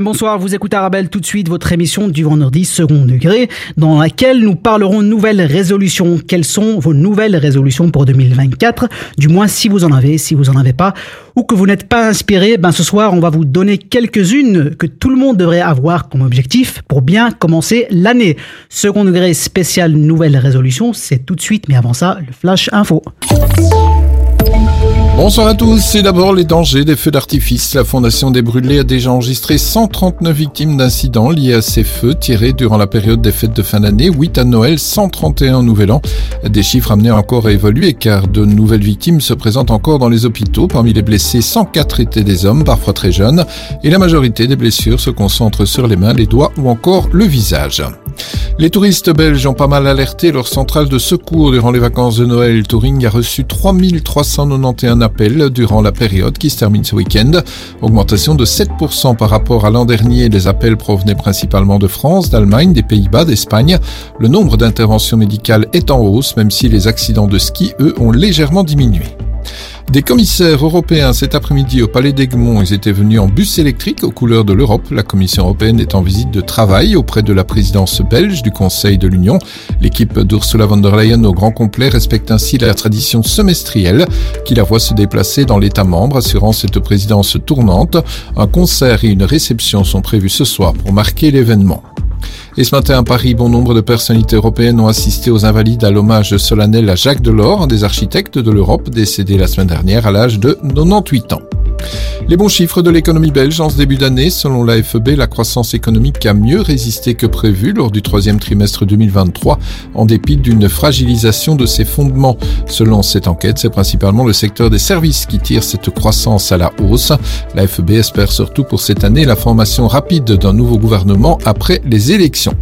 Bonsoir, vous écoutez Arabelle tout de suite votre émission du vendredi second degré dans laquelle nous parlerons nouvelles résolutions. Quelles sont vos nouvelles résolutions pour 2024 Du moins si vous en avez, si vous en avez pas ou que vous n'êtes pas inspiré, ben ce soir on va vous donner quelques-unes que tout le monde devrait avoir comme objectif pour bien commencer l'année. Second degré spécial nouvelles résolutions, c'est tout de suite mais avant ça, le flash info. Bonsoir à tous. C'est d'abord les dangers des feux d'artifice. La Fondation des Brûlés a déjà enregistré 139 victimes d'incidents liés à ces feux tirés durant la période des fêtes de fin d'année, 8 à Noël, 131 au Nouvel An. Des chiffres amenés encore à évoluer car de nouvelles victimes se présentent encore dans les hôpitaux. Parmi les blessés, 104 étaient des hommes, parfois très jeunes, et la majorité des blessures se concentrent sur les mains, les doigts ou encore le visage. Les touristes belges ont pas mal alerté leur centrale de secours durant les vacances de Noël. Touring a reçu 3391 appels durant la période qui se termine ce week-end. Augmentation de 7% par rapport à l'an dernier. Les appels provenaient principalement de France, d'Allemagne, des Pays-Bas, d'Espagne. Le nombre d'interventions médicales est en hausse, même si les accidents de ski, eux, ont légèrement diminué. Des commissaires européens cet après-midi au Palais d'Egmont, ils étaient venus en bus électrique aux couleurs de l'Europe. La Commission européenne est en visite de travail auprès de la présidence belge du Conseil de l'Union. L'équipe d'Ursula von der Leyen au grand complet respecte ainsi la tradition semestrielle qui la voit se déplacer dans l'État membre, assurant cette présidence tournante. Un concert et une réception sont prévus ce soir pour marquer l'événement. Et ce matin à Paris, bon nombre de personnalités européennes ont assisté aux invalides à l'hommage solennel à Jacques Delors, un des architectes de l'Europe, décédé la semaine dernière à l'âge de 98 ans. Les bons chiffres de l'économie belge en ce début d'année, selon l'AFB, la croissance économique a mieux résisté que prévu lors du troisième trimestre 2023, en dépit d'une fragilisation de ses fondements. Selon cette enquête, c'est principalement le secteur des services qui tire cette croissance à la hausse. L'AFB espère surtout pour cette année la formation rapide d'un nouveau gouvernement après les élections.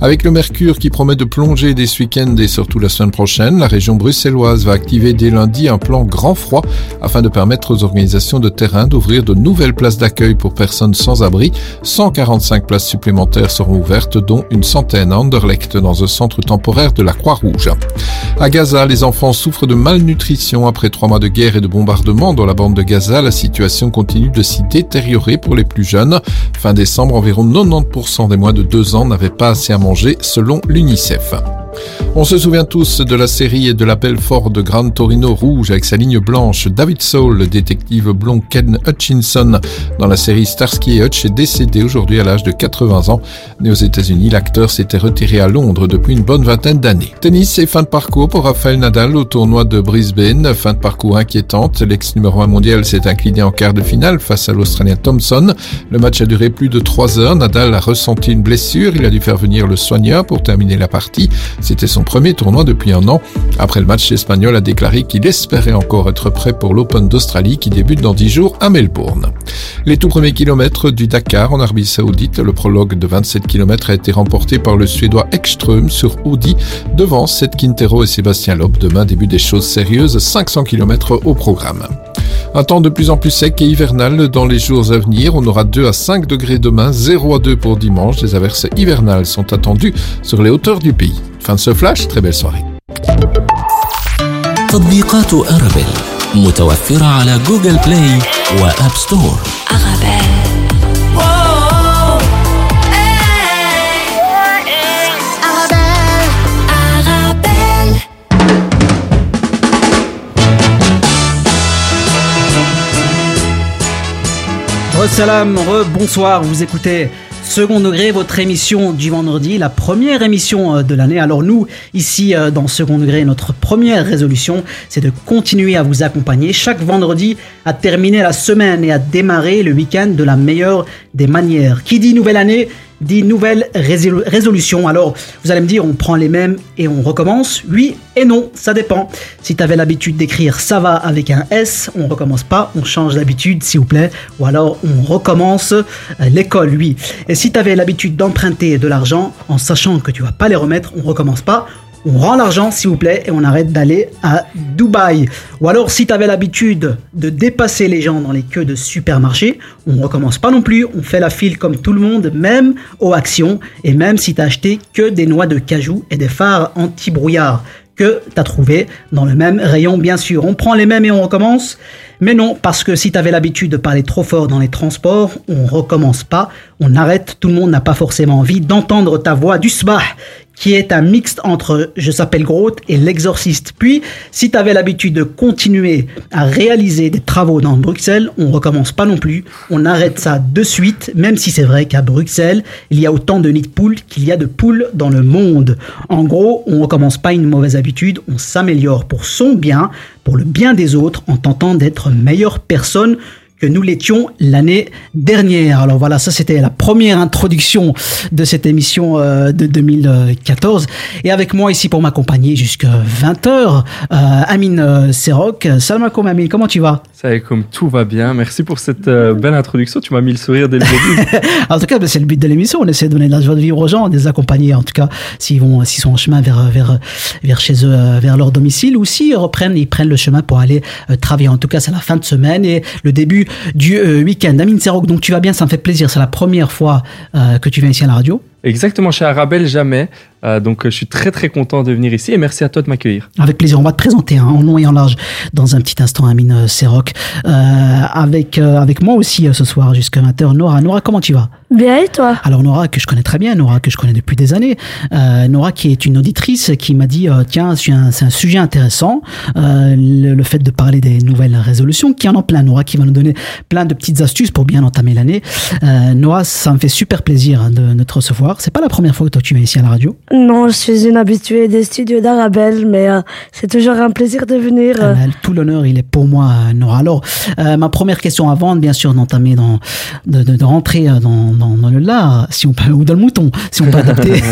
Avec le mercure qui promet de plonger dès ce week-end et surtout la semaine prochaine, la région bruxelloise va activer dès lundi un plan grand froid afin de permettre aux organisations de terrain d'ouvrir de nouvelles places d'accueil pour personnes sans abri. 145 places supplémentaires seront ouvertes, dont une centaine à Anderlecht dans un centre temporaire de la Croix-Rouge. À Gaza, les enfants souffrent de malnutrition après trois mois de guerre et de bombardements dans la bande de Gaza. La situation continue de s'y détériorer pour les plus jeunes. Fin décembre, environ 90% des moins de deux ans n'avaient pas assez à manger selon l'UNICEF. On se souvient tous de la série et de l'appel fort de Gran Torino Rouge avec sa ligne blanche. David Soul, le détective blond Ken Hutchinson dans la série Starsky et Hutch est décédé aujourd'hui à l'âge de 80 ans. Né aux États-Unis, l'acteur s'était retiré à Londres depuis une bonne vingtaine d'années. Tennis et fin de parcours pour Rafael Nadal au tournoi de Brisbane. Fin de parcours inquiétante. L'ex numéro 1 mondial s'est incliné en quart de finale face à l'Australien Thompson. Le match a duré plus de 3 heures. Nadal a ressenti une blessure. Il a dû faire venir le soigneur pour terminer la partie. C'était son premier tournoi depuis un an. Après le match, l'Espagnol a déclaré qu'il espérait encore être prêt pour l'Open d'Australie qui débute dans 10 jours à Melbourne. Les tout premiers kilomètres du Dakar en Arabie Saoudite, le prologue de 27 km a été remporté par le Suédois Ekström sur Audi devant Seth Quintero et Sébastien Loeb. Demain, début des choses sérieuses, 500 km au programme. Un temps de plus en plus sec et hivernal dans les jours à venir. On aura 2 à 5 degrés demain, 0 à 2 pour dimanche. Les averses hivernales sont attendues sur les hauteurs du pays. Fin de ce flash, très belle soirée. تطبيقات أرابيل متوفرة على جوجل بلاي وآب ستور Salam, bonsoir, vous écoutez Second degré, votre émission du vendredi, la première émission euh, de l'année. Alors nous, ici euh, dans Second degré, notre première résolution, c'est de continuer à vous accompagner chaque vendredi à terminer la semaine et à démarrer le week-end de la meilleure des manières. Qui dit nouvelle année dit nouvelle résolution. Alors, vous allez me dire, on prend les mêmes et on recommence Oui et non, ça dépend. Si tu avais l'habitude d'écrire ça va avec un S, on recommence pas, on change d'habitude, s'il vous plaît. Ou alors, on recommence euh, l'école, oui. Et si tu avais l'habitude d'emprunter de l'argent en sachant que tu vas pas les remettre, on recommence pas, on rend l'argent s'il vous plaît et on arrête d'aller à Dubaï. Ou alors si tu avais l'habitude de dépasser les gens dans les queues de supermarché, on recommence pas non plus, on fait la file comme tout le monde, même aux actions, et même si tu acheté que des noix de cajou et des phares anti-brouillard que tu as trouvé dans le même rayon bien sûr. On prend les mêmes et on recommence. Mais non, parce que si tu avais l'habitude de parler trop fort dans les transports, on recommence pas, on arrête, tout le monde n'a pas forcément envie d'entendre ta voix du sbah qui est un mixte entre Je s'appelle Groth et L'Exorciste. Puis, si tu l'habitude de continuer à réaliser des travaux dans Bruxelles, on recommence pas non plus. On arrête ça de suite, même si c'est vrai qu'à Bruxelles, il y a autant de nids de poules qu'il y a de poules dans le monde. En gros, on recommence pas une mauvaise habitude, on s'améliore pour son bien, pour le bien des autres, en tentant d'être meilleure personne que nous l'étions l'année dernière. Alors voilà, ça c'était la première introduction de cette émission euh, de 2014. Et avec moi ici pour m'accompagner jusqu'à 20h, euh, Amine euh, Serok. Salam Amine, comment tu vas? Ça comme tout va bien. Merci pour cette euh, belle introduction. Tu m'as mis le sourire dès le début. en tout cas, ben, c'est le but de l'émission. On essaie de donner de la joie de vivre aux gens, de les accompagner en tout cas s'ils vont, s'ils sont en chemin vers, vers, vers chez eux, euh, vers leur domicile ou s'ils reprennent, ils prennent le chemin pour aller euh, travailler. En tout cas, c'est la fin de semaine et le début du week-end. Amine Serok, donc tu vas bien, ça me fait plaisir. C'est la première fois que tu viens ici à la radio. Exactement, chez Arabelle, jamais. Euh, donc, euh, je suis très, très content de venir ici et merci à toi de m'accueillir. Avec plaisir, on va te présenter hein, en long et en large dans un petit instant, Amine euh, Serok. Euh, avec, avec moi aussi ce soir jusqu'à 20h, Nora. Nora, comment tu vas? Bien et toi Alors Nora, que je connais très bien, Nora, que je connais depuis des années. Euh, Nora, qui est une auditrice, qui m'a dit, euh, tiens, c'est un, sujet intéressant, euh, le, le fait de parler des nouvelles résolutions, qui en ont plein. Nora, qui va nous donner plein de petites astuces pour bien entamer l'année. Euh, Nora, ça me fait super plaisir hein, de, de te recevoir. C'est pas la première fois que toi tu viens ici à la radio. Non, je suis une habituée des studios d'Arabelle, mais euh, c'est toujours un plaisir de venir. Tout l'honneur, il est pour moi, Nora. Alors, euh, ma première question avant, bien sûr, d'entamer dans, de, de, de rentrer dans, dans, dans le lard, si on peut, ou dans le mouton, si on peut adapter,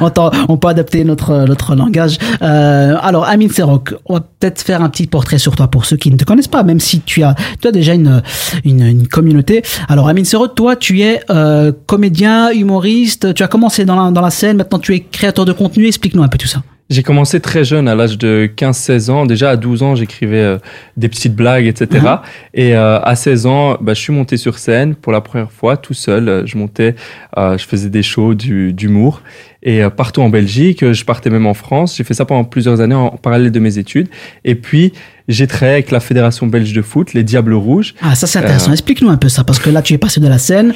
on, peut adapter notre, notre langage. Euh, alors, Amine Serok, on va peut-être faire un petit portrait sur toi pour ceux qui ne te connaissent pas, même si tu as, tu as déjà une, une, une communauté. Alors, Amine Serok, toi, tu es euh, comédien, humoriste, tu as commencé dans la, dans la scène, maintenant tu es créateur de contenu. Explique-nous un peu tout ça. J'ai commencé très jeune, à l'âge de 15-16 ans. Déjà, à 12 ans, j'écrivais euh, des petites blagues, etc. Mhm. Et euh, à 16 ans, bah, je suis monté sur scène pour la première fois, tout seul. Euh, Je montais, euh, je faisais des shows du- d'humour. Et euh, partout en Belgique, je partais même en France. J'ai fait ça pendant plusieurs années en parallèle de mes études. Et puis, j'ai travaillé avec la Fédération belge de foot, les Diables Rouges. Ah, ça c'est intéressant. Explique-nous un peu ça, parce que là, tu es passé de la scène.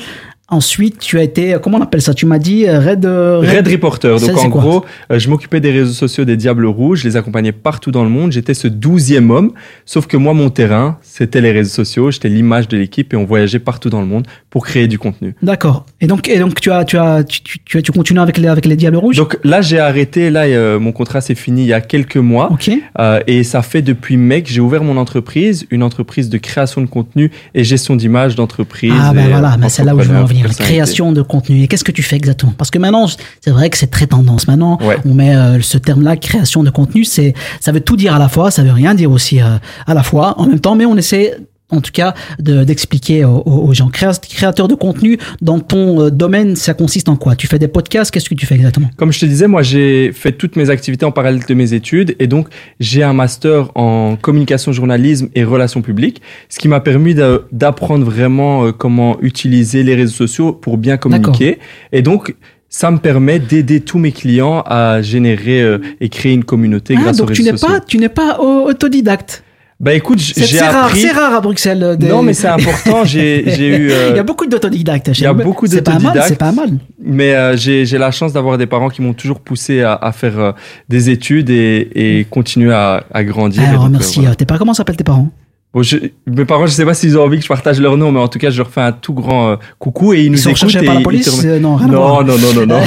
Ensuite, tu as été, comment on appelle ça? Tu m'as dit euh, Red, euh, Red Reporter. Donc en gros, euh, je m'occupais des réseaux sociaux des Diables Rouges, je les accompagnais partout dans le monde. J'étais ce douzième homme, sauf que moi, mon terrain, c'était les réseaux sociaux. J'étais l'image de l'équipe et on voyageait partout dans le monde pour créer du contenu. D'accord. Et donc, et donc, tu as, tu as, tu, tu, tu, continues avec les, avec les Diables Rouges? Donc là, j'ai arrêté. Là, euh, mon contrat s'est fini il y a quelques mois. Ok. Euh, et ça fait depuis mai que j'ai ouvert mon entreprise, une entreprise de création de contenu et gestion d'image d'entreprise. Ah ben voilà, ben c'est là où je veux La création de contenu. Et qu'est-ce que tu fais exactement? Parce que maintenant, c'est vrai que c'est très tendance. Maintenant, Ouais. on met euh, ce terme-là, création de contenu. C'est, ça veut tout dire à la fois, ça veut rien dire aussi euh, à la fois. En même temps, mais on essaie en tout cas de- d'expliquer aux, aux gens. Créa- Créateur de contenu, dans ton euh, domaine, ça consiste en quoi? Tu fais des podcasts, qu'est-ce que tu fais exactement? Comme je te disais, moi j'ai fait toutes mes activités en parallèle de mes études et donc j'ai un master en communication, journalisme et relations publiques, ce qui m'a permis d'apprendre vraiment euh, comment utiliser les réseaux sociaux pour bien communiquer. Et donc ça me permet d'aider tous mes clients à générer euh, et créer une communauté Ah, grâce aux donc tu réseaux n'es sociaux. pas, tu n'es pas au- autodidacte? Bah écoute, j'ai appris. c'est rare à Bruxelles. euh, des- Non, mais c'est important. J'ai eu. euh, Il y a beaucoup d'autodidactes. chez il y a beaucoup C'est pas mal, d'autodidactes. c'est pas mal. Mais euh, j'ai la chance d'avoir des parents qui m'ont toujours poussé à, à faire euh, des études et, et continuer à, à grandir. Alors, donc, merci. voilà. Tes parents, comment s'appellent tes parents? Bon, je- mes parents, je sais pas s'ils ont envie que je partage leur nom, mais en tout cas, je leur fais un tout grand euh, coucou et ils nous Ils sont écoutent. par la ils te police. Euh, Non, rien à non, non, non, non, non.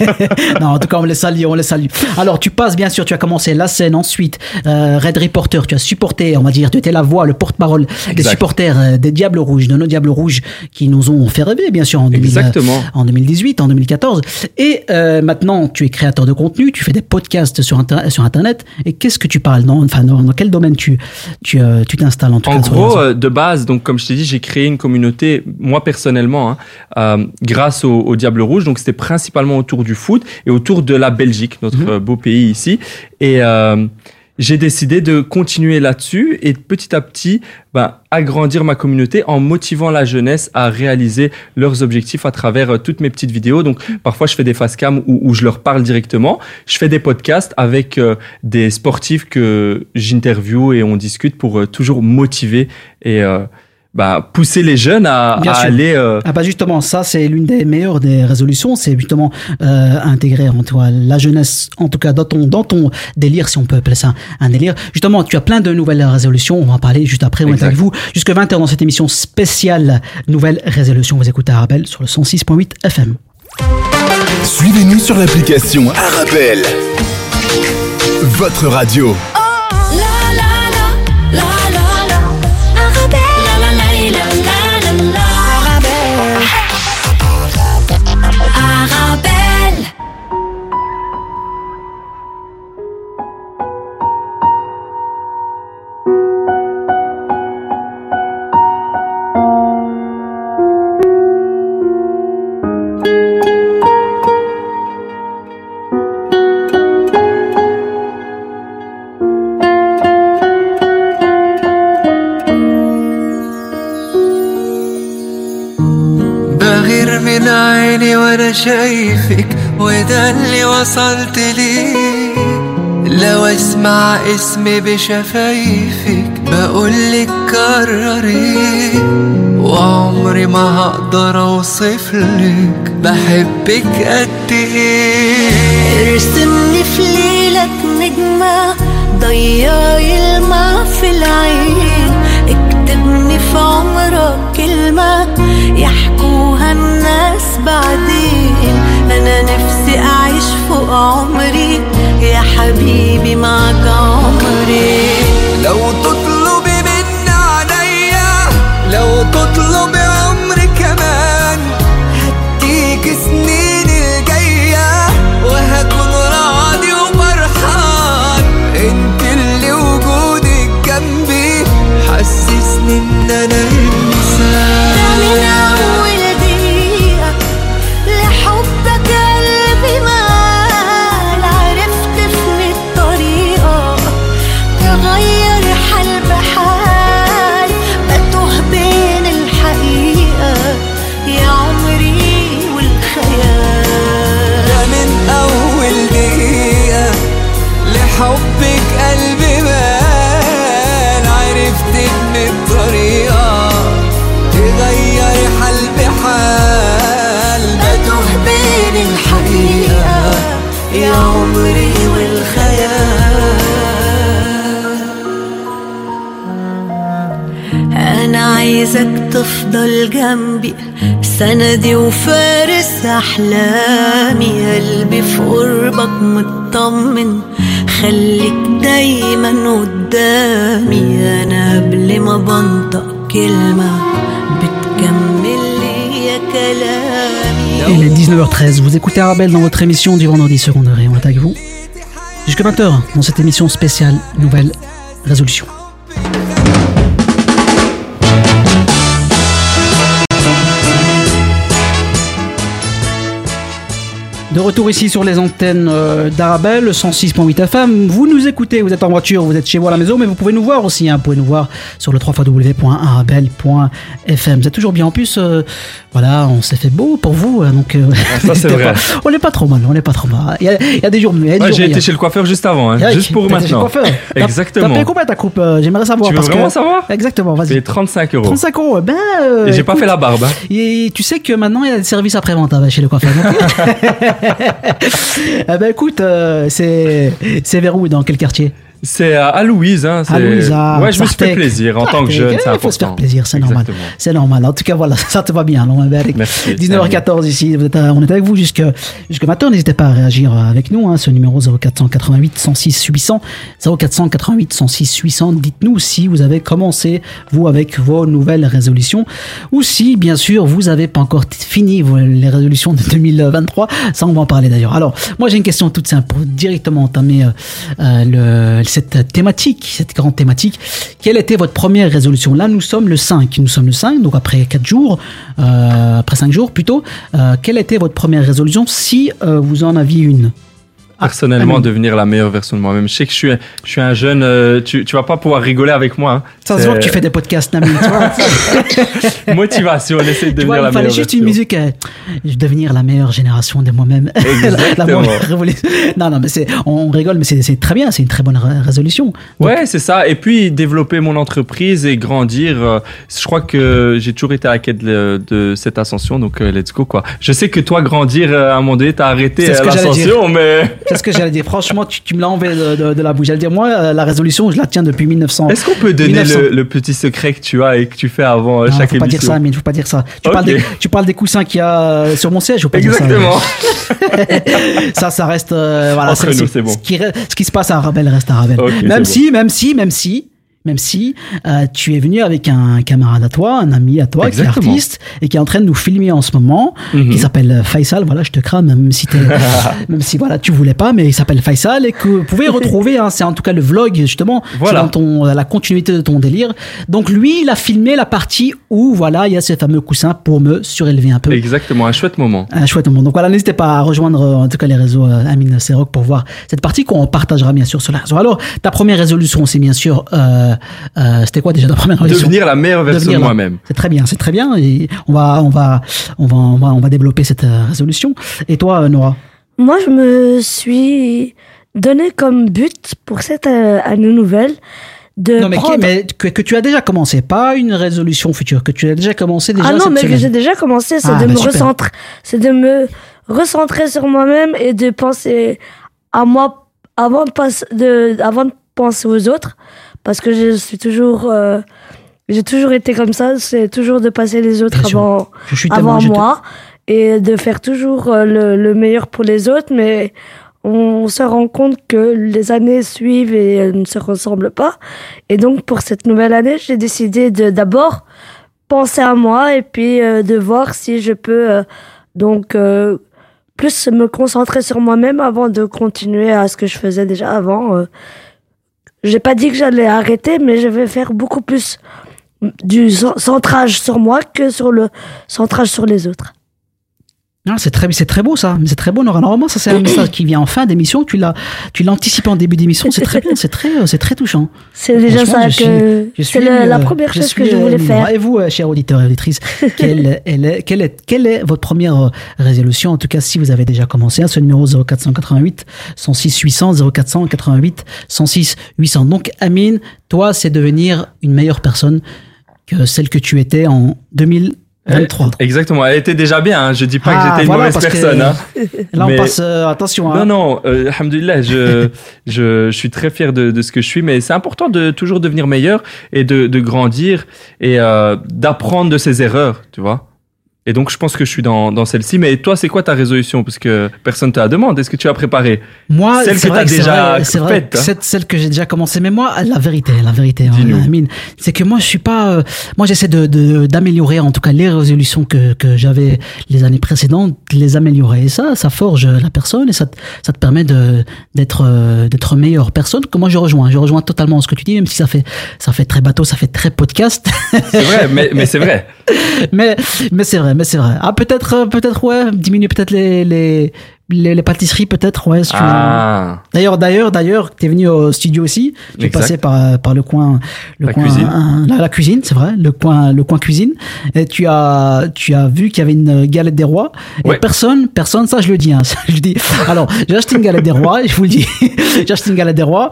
non, en tout cas, on les salue, on les salue. Alors, tu passes, bien sûr, tu as commencé la scène, ensuite euh, Red Reporter, tu as supporté, on va dire, tu étais la voix, le porte-parole des supporters euh, des Diables Rouges, de nos Diables Rouges, qui nous ont fait rêver, bien sûr, en, 2000, Exactement. en 2018, en 2014. Et maintenant, tu es créateur de contenu, tu fais des podcasts sur, inter- sur Internet. Et qu'est-ce que tu parles? Dans, enfin, dans, dans quel domaine tu tu tu t'installes? En tout En cas sur les gros, euh, de base, donc comme je t'ai dit, j'ai créé une communauté, moi personnellement, hein, euh, grâce au, au Diable Rouge. Donc c'était principalement autour du foot et autour de la Belgique, notre Mhm. euh, beau pays ici. Et euh, j'ai décidé de continuer là-dessus et petit à petit ben, agrandir ma communauté en motivant la jeunesse à réaliser leurs objectifs à travers euh, toutes mes petites vidéos. Donc parfois je fais des face cam où, je leur parle directement. Je fais des podcasts avec euh, des sportifs que j'interview et on discute pour euh, toujours motiver et bah, pousser les jeunes à, à aller. Euh... Ah bah justement, ça c'est l'une des meilleures des résolutions, c'est justement euh, intégrer en toi la jeunesse, en tout cas dans ton dans ton délire, si on peut appeler ça un délire. Justement, tu as plein de nouvelles résolutions. On va en parler juste après. On est avec vous jusque 20 h dans cette émission spéciale nouvelles résolutions. Vous écoutez Arabelle sur le 106.8 FM. Suivez-nous sur l'application Arabelle, votre radio. شايفك وده اللي وصلت ليه. لو اسمع اسمي بشفايفك بقولك كرري وعمري ما هقدر اوصفلك بحبك قد إيه. ارسمني في ليلك نجمة ضيعي الماء في العين. اكتبني في عمرك كلمة يحكوها الناس بعدين أنا نفسي أعيش فوق عمري. يا حبيبي معك عمري. لو تطلبي مني عليا لو تطلبي عايزك تفضل جنبي سندي وفارس أحلامي قلبي في قربك مطمن خليك دايما قدامي أنا قبل ما بنطق كلمة بتكمل لي كلامي Il est 19h13, vous écoutez Arabelle dans votre émission du vendredi second degré, on avec vous. Jusque 20h dans cette émission spéciale Nouvelle Résolution. De retour ici sur les antennes euh, d'Arabelle, 106.8 FM. Vous nous écoutez, vous êtes en voiture, vous êtes chez vous à la maison, mais vous pouvez nous voir aussi. Hein, vous pouvez nous voir sur le www.arabelle.fm. C'est toujours bien. En plus, euh, voilà, on s'est fait beau pour vous. hein, donc, euh, ça, c'est vrai. pas. On n'est pas trop mal, on n'est pas trop mal. Il y a, il y a des jours mieux. Ouais, j'ai été meilleurs. chez le coiffeur juste avant, hein, Eric, juste pour été chez le maintenant. Exactement. T'as payé combien ta coupe J'aimerais savoir. Tu veux parce vraiment que... savoir? Exactement, vas-y. 35 euros. 35 euros, ben. euh, Et j'ai pas fait la barbe. hein. et tu sais que maintenant il y a des services après-vente hein, chez le coiffeur. eh ben écoute, euh, c'est c'est vers où dans quel quartier? C'est à, Louise. Hein, À Louise, à ouais, je me suis fait plaisir en tant que jeune. eh, Il faut se faire plaisir, c'est normal. C'est normal. En tout cas, voilà, ça te va bien. Alors, on est avec Merci, 19h14 ici. À- on est avec vous jusque, jusque maintenant. N'hésitez pas à réagir avec nous. Hein, ce numéro 0488 106 800. 0488 106 800. Dites-nous si vous avez commencé, vous, avec vos nouvelles résolutions. Ou si, bien sûr, vous avez pas encore fini les résolutions de 2023. Ça, on va en parler d'ailleurs. Alors, moi, j'ai une question toute simple pour directement entamer euh, euh, le, cette thématique, cette grande thématique. Quelle était votre première résolution? Là, nous sommes le 5. Nous sommes le 5, donc après 4 jours, euh, après 5 jours plutôt. Euh, quelle était votre première résolution si euh, vous en aviez une? Personnellement devenir la meilleure version de moi-même. Je sais que je suis, je suis un jeune, euh, tu, tu vas pas pouvoir rigoler avec moi. hein. Ça se voit que tu fais des podcasts. Tu vois, Motivation, on essaie de vois, devenir la il fallait meilleure juste une musique. euh, devenir la meilleure génération de moi-même. la, meilleure révolution. Non, non, mais c'est, on rigole, mais c'est, très bien. C'est une très bonne ré- résolution. Donc, Ouais, c'est ça. Et puis développer mon entreprise et grandir. euh, Je crois que j'ai toujours été à la quête de, de cette ascension, donc euh, let's go quoi. Je sais que toi grandir euh, à un moment donné, t'as arrêté euh, l'ascension, mais C'est ce que j'allais dire. Franchement, tu, tu me l'as enlevé de, de- de la bouche. J'allais dire, moi, euh, la résolution, je la tiens depuis 1900. est-ce qu'on peut donner 1900. le, le petit secret que tu as et que tu fais avant euh, Non, chaque faut pas dire émission ça, mais faut pas dire ça. Tu, parles des, tu parles des coussins qu'il y a euh, sur mon siège, faut pas dire ça. Exactement. ça, ça reste. euh, voilà, Entre nous, c'est bon. Ce qui, ce qui se passe à Ravel reste à Ravel. Même si, même si, même si. Même si euh, tu es venu avec un camarade à toi, un ami à toi, qui est artiste et qui est en train de nous filmer en ce moment, Mhm. qui s'appelle euh, Faisal. Voilà, je te crame, même si, même si voilà, tu voulais pas, mais il s'appelle Faisal et que vous pouvez retrouver. hein, c'est en tout cas le vlog justement, Voilà. dans ton la continuité de ton délire. Donc lui, il a filmé la partie où voilà, il y a ce fameux coussin pour me surélever un peu. Exactement, un chouette moment. Un chouette moment. Donc voilà, n'hésitez pas à rejoindre euh, en tout cas les réseaux euh, Amine Serok pour voir cette partie qu'on partagera bien sûr sur la réseau. Alors, ta première résolution, c'est bien sûr, euh, euh, c'était quoi déjà ta première résolution Devenir la meilleure version Devenir de moi-même. C'est très bien, c'est très bien. Et on va, on va, on va, on va, on va développer cette euh, résolution. Et toi, euh, Nora Moi, je me suis donné comme but pour cette euh, année nouvelle de Non, mais, qui- prendre... mais que, que tu as déjà commencé, pas une résolution future, que tu as déjà commencé déjà ah non, cette mais que j'ai déjà commencé, c'est Ah, de bah me super. recentrer, c'est de me recentrer sur moi-même et de penser à moi avant de, passer, de, avant de penser aux autres, parce que je suis toujours, euh, j'ai toujours été comme ça, c'est toujours de passer les autres Bien avant, Je suis tellement- avant te- moi et de faire toujours euh, le, le meilleur pour les autres, mais on se rend compte que les années suivent et elles ne se ressemblent pas. Et donc, pour cette nouvelle année, j'ai décidé de d'abord penser à moi et puis euh, de voir si je peux euh, donc euh, plus me concentrer sur moi-même avant de continuer à ce que je faisais déjà avant. J'ai pas dit que j'allais arrêter, mais je vais faire beaucoup plus du cen- centrage sur moi que sur le centrage sur les autres. C'est très, c'est très beau ça. Mais C'est très beau. Normalement, ça c'est un message qui vient en fin d'émission. Tu l'as, tu l'as anticipé en début d'émission. C'est très bien. C'est très, c'est très touchant. C'est déjà ça je que c'est la euh, première chose que je voulais euh, faire. Et vous, euh, chers auditeurs et auditrices, quelle, elle est, quelle, est, quelle est votre première résolution? En tout cas, si vous avez déjà commencé, hein, ce numéro 0488 106 800 0488 106 800. Donc, Amine, toi, c'est devenir une meilleure personne que celle que tu étais en 2023. Exactement, elle était déjà bien. Hein. Je dis pas Ah, que j'étais une voilà, mauvaise que- personne. Hein. Là, on Mais- passe. euh, attention. hein. Non, non, euh, je, je, je suis très fier de, de ce que je suis, mais c'est important de toujours devenir meilleur et de, de grandir et euh, d'apprendre de ses erreurs, tu vois. Et donc, je pense que je suis dans, dans celle-ci. Mais toi, c'est quoi ta résolution? Parce que personne te la demande. Est-ce que tu as préparé Moi, Celle c'est que vrai t'as c'est déjà vrai, c'est vrai faite, que hein? c'est celle que j'ai déjà commencé. Mais moi, la vérité, la vérité, hein, c'est que moi, je suis pas. euh, moi, j'essaie de d'améliorer, en tout cas, les résolutions que que j'avais les années précédentes, de les améliorer. Et ça, ça forge la personne et ça te- ça te permet de d'être euh, d'être meilleure personne. Que moi, je rejoins, je rejoins totalement ce que tu dis, même si ça fait ça fait très bateau, ça fait très podcast. C'est vrai, mais, mais c'est vrai. mais mais c'est vrai, mais c'est vrai. Ah, peut-être euh, peut-être ouais, diminuer peut-être les les les, les pâtisseries peut-être ouais. si tu veux. Ah, D'ailleurs, d'ailleurs, d'ailleurs, t'es venu au studio aussi. Tu es Exact. passé par par le coin, le La coin, cuisine. euh, la, la cuisine, c'est vrai, le coin, le coin cuisine. Et tu as, tu as vu qu'il y avait une galette des rois. Et personne, personne, ça je le dis, hein, ça, je le dis. Alors, j'ai acheté une galette des rois. Je vous le dis, j'ai acheté une galette des rois.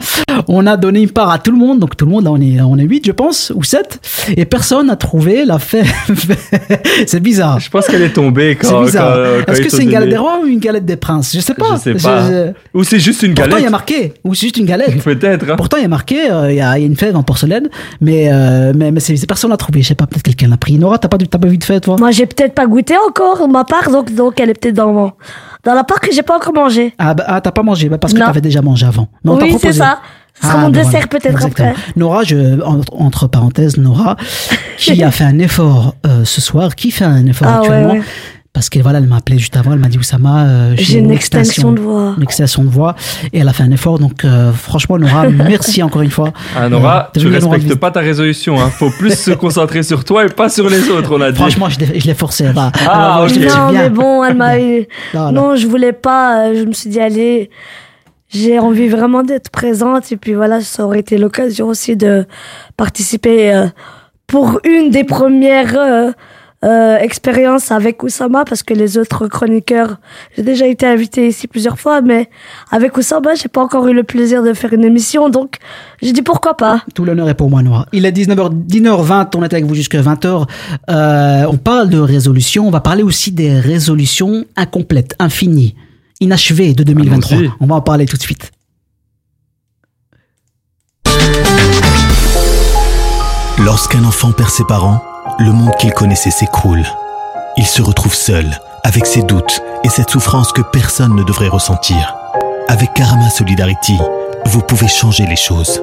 On a donné une part à tout le monde, donc tout le monde, là, on est, on est huit, je pense, ou sept. Et personne n'a trouvé la fait. c'est bizarre. je pense qu'elle est tombée quand. C'est bizarre. Est-ce que c'est une galette des rois ou une galette des Je sais pas. Je sais pas. je- Ou c'est juste une Pourtant, il y a galette marqué. Ou c'est juste une galette. Peut-être. hein. Pourtant, il y a marqué, euh, il y, a, il y a une fève en porcelaine, mais, euh, mais, mais c'est c'est personne l'a trouvé. Je sais pas, peut-être quelqu'un l'a pris. Nora, t'as pas, t'as pas vu de fève, toi? Moi, j'ai peut-être pas goûté encore ma part, donc, donc elle est peut-être dans, mon- dans la part que j'ai pas encore mangé. Ah, bah, ah, t'as pas mangé, bah, parce que Non. t'avais déjà mangé avant. Mais on oui, c'est ça. Ce sera Ah, mon ben dessert voilà. peut-être Exactement. après. Nora, je, entre, entre parenthèses, Nora, qui a fait un effort euh, ce soir, qui fait un effort Ah ouais, actuellement, ouais. Parce qu'elle voilà, elle m'a appelé juste avant, elle m'a dit Oussama, euh, J'ai une extension de voix. une extension de voix, et elle a fait un effort. Donc, euh, franchement, Nora, merci encore une fois. Ah, Nora, Euh, tu rendre respectes visite. pas ta résolution. Hein. Faut plus se concentrer sur toi et pas sur les autres, on a dit. Franchement, je l'ai forcé. Bah, Ah, alors, ok. je te dis Non, mais bon, elle m'a eu. Non, non. Non, je voulais pas. euh, Je me suis dit, allez, j'ai envie vraiment d'être présente et puis voilà, ça aurait été l'occasion aussi de participer euh, pour une des premières euh, expériences avec Oussama parce que les autres chroniqueurs, j'ai déjà été invitée ici plusieurs fois, mais avec Oussama, j'ai pas encore eu le plaisir de faire une émission, donc j'ai dit pourquoi pas. Tout l'honneur est pour moi, Noah. Il est 19h, 19h20, on est avec vous jusqu'à 20h. Euh, on parle de résolutions, on va parler aussi des résolutions incomplètes, infinies, inachevées de 2023. Allons-y. On va en parler tout de suite. Lorsqu'un enfant perd ses parents, le monde qu'il connaissait s'écroule. Il se retrouve seul, avec ses doutes et cette souffrance que personne ne devrait ressentir. Avec Karama Solidarity, vous pouvez changer les choses.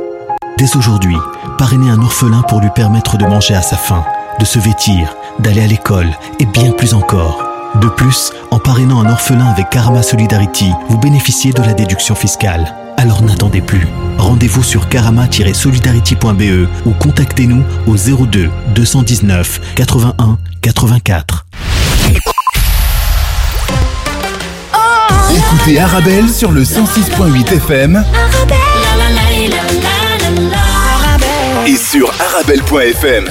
Dès aujourd'hui, parrainez un orphelin pour lui permettre de manger à sa faim, de se vêtir, d'aller à l'école et bien plus encore. De plus, en parrainant un orphelin avec Karama Solidarity, vous bénéficiez de la déduction fiscale. Alors n'attendez plus. Rendez-vous sur karama-solidarity.be ou contactez-nous au 02 219 81 84. Écoutez Arabelle sur le 106.8 FM et sur arabelle.fm.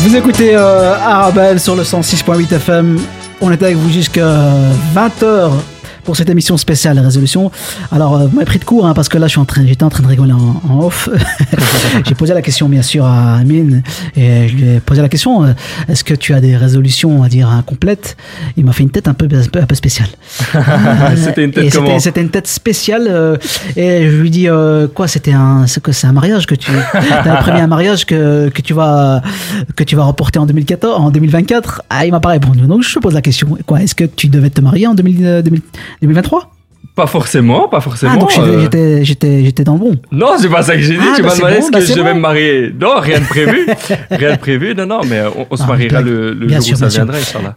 Vous écoutez euh, Arabelle sur le 106.8 FM. On est avec vous jusqu'à 20h pour cette émission spéciale résolution. Alors, euh, vous m'avez pris de court hein, parce que là, je suis en train, j'étais en train de rigoler en, en off. J'ai posé la question, bien sûr, à Amine et je lui ai posé la question euh, est-ce que tu as des résolutions, à dire, incomplètes Il m'a fait une tête un peu, un peu, spéciale. C'était une tête Et comment? c'était- C'était une tête spéciale. euh, et je lui dis euh, quoi C'était un, c'est que c'est un mariage que tu, t'as prévu un mariage que que tu vas que tu vas reporter en 2014, en 2024. Ah, il m'a pas répondu. Donc je te pose la question. Quoi Est-ce que tu devais te marier en 2000, euh, 2000 2023? Pas forcément, pas forcément. Ah, donc j'étais- euh, j'étais dans le bon. Non, c'est pas ça que j'ai dit. Ah, tu bah m'as demandé bon, est-ce bah que c'est je vais bon. me marier. Non, rien de prévu. rien de prévu. Non, non, mais on, on se Ah, mariera le, le jour sûr, où ça viendra.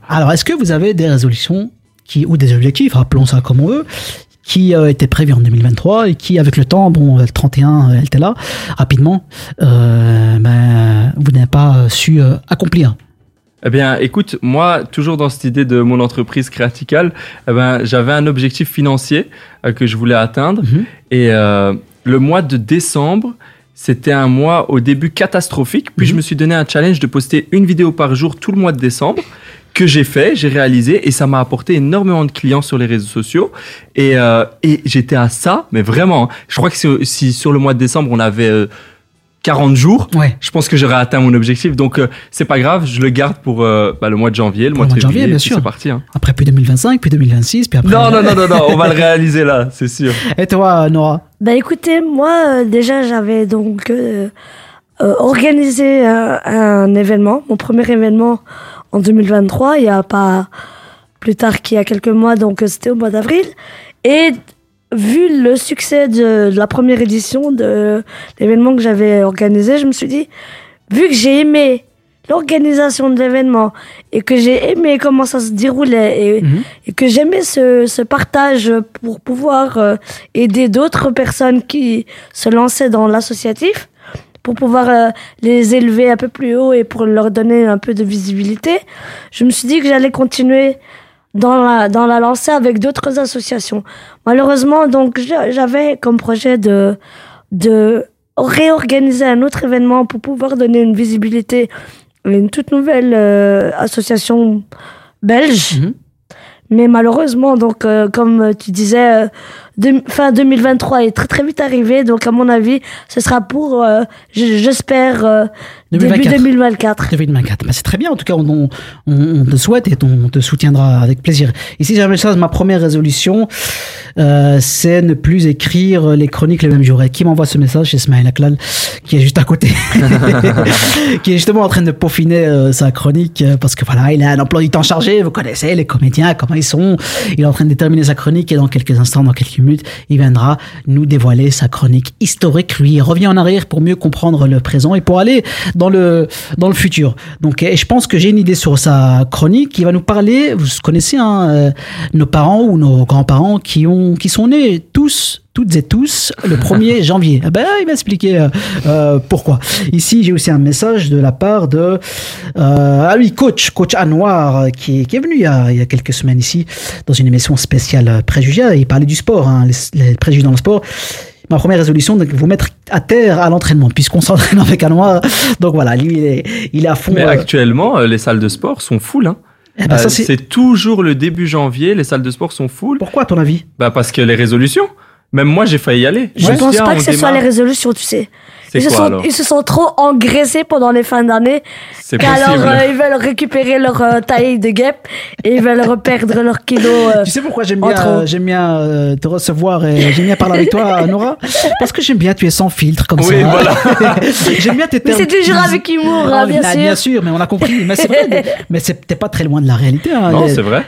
Alors, est-ce que vous avez des résolutions qui, ou des objectifs, rappelons ça comme on veut, qui euh, étaient prévus en 2023 et qui, avec le temps, bon, le 31, elle était là, rapidement, euh, ben, vous n'avez pas euh, su euh, accomplir? Eh bien, écoute, moi, toujours dans cette idée de mon entreprise créaticale, eh ben, j'avais un objectif financier euh, que je voulais atteindre. Mhm. Et euh, le mois de décembre, c'était un mois au début catastrophique. Puis Mhm. je me suis donné un challenge de poster une vidéo par jour tout le mois de décembre que j'ai fait, j'ai réalisé et ça m'a apporté énormément de clients sur les réseaux sociaux et, euh, et j'étais à ça, mais vraiment, hein. je crois que si, si sur le mois de décembre on avait euh, 40 jours, Ouais. je pense que j'aurais atteint mon objectif. Donc, euh, c'est pas grave, je le garde pour euh, bah, le mois de janvier, le Pour mois de le mois de février. janvier, bien sûr. C'est parti. Hein. Après, puis 2025, puis 2026, puis après. Non, non, non, non, non, on va le réaliser là, c'est sûr. Et toi, Nora? Bah écoutez, moi euh, déjà j'avais donc euh, euh, organisé un, un événement, mon premier événement en 2023, il y a pas plus tard qu'il y a quelques mois, donc euh, c'était au mois d'avril. Et vu le succès de, de la première édition de l'événement que j'avais organisé, je me suis dit, vu que j'ai aimé l'organisation de l'événement et que j'ai aimé comment ça se déroulait et, Mhm. et que j'aimais ce, ce partage pour pouvoir euh, aider d'autres personnes qui se lançaient dans l'associatif, pour pouvoir euh, les élever un peu plus haut et pour leur donner un peu de visibilité, je me suis dit que j'allais continuer dans la, dans la lancée avec d'autres associations. Malheureusement, donc, j'a- j'avais comme projet de, de réorganiser un autre événement pour pouvoir donner une visibilité à une toute nouvelle euh, association belge. Mhm. Mais malheureusement, donc, euh, comme tu disais, euh, de- fin 2023 est très très vite arrivé. Donc, à mon avis, ce sera pour, euh, j'espère, euh, début 2024. 2024. 2024. Bah, c'est très bien. En tout cas, on, on, on te souhaite et on te soutiendra avec plaisir. Ici, j'avais ça, ma première résolution, euh, c'est ne plus écrire les chroniques le même jour. Et qui m'envoie ce message C'est Smaïl Aklal, qui est juste à côté, qui est justement en train de peaufiner euh, sa chronique euh, parce que voilà, il a un emploi du temps chargé. Vous connaissez les comédiens, comment ils sont. Il est en train de terminer sa chronique et dans quelques instants, dans quelques il viendra nous dévoiler sa chronique historique. Lui, il revient en arrière pour mieux comprendre le présent et pour aller dans le dans le futur. Donc, et je pense que j'ai une idée sur sa chronique. Il va nous parler. Vous connaissez hein, euh, nos parents ou nos grands-parents qui ont qui sont nés tous toutes et tous le 1er janvier. Ah ben, il m'a expliqué euh, euh, pourquoi. Ici, j'ai aussi un message de la part de euh, ah oui, coach, coach Anwar, euh, qui est, qui est venu il y, a, il y a quelques semaines ici dans une émission spéciale préjugés. Il parlait du sport, hein, les, les préjugés dans le sport. Ma première résolution, donc vous mettre à terre à l'entraînement, puisqu'on s'entraîne avec Anwar. Donc voilà, lui, il est, il est à fond. Mais euh, actuellement, les salles de sport sont full. Hein. eh ben, Euh, c'est toujours le début janvier, les salles de sport sont full. Pourquoi, à ton avis? Bah parce que les résolutions. Même moi, j'ai failli y aller. Je ne pense pas que ce soit les résolutions, tu sais. Ils se, sont, alors ils se sont trop engraissés pendant les fins d'année. Possible. euh, ils veulent récupérer leur euh, taille de guêpe et ils veulent reperdre leurs kilos. euh, Tu sais pourquoi j'aime bien, euh, j'aime bien euh, te recevoir et j'aime bien parler avec toi, Nora? Parce que j'aime bien, tu es sans filtre comme Oui, ça. voilà. j'aime bien tes Mais c'est toujours avec humour, hein, Ah, bien bah, sûr. Bien sûr, mais on a compris. Mais c'est vrai, mais- t'es pas très loin de la réalité. hein. Non, les, c'est vrai.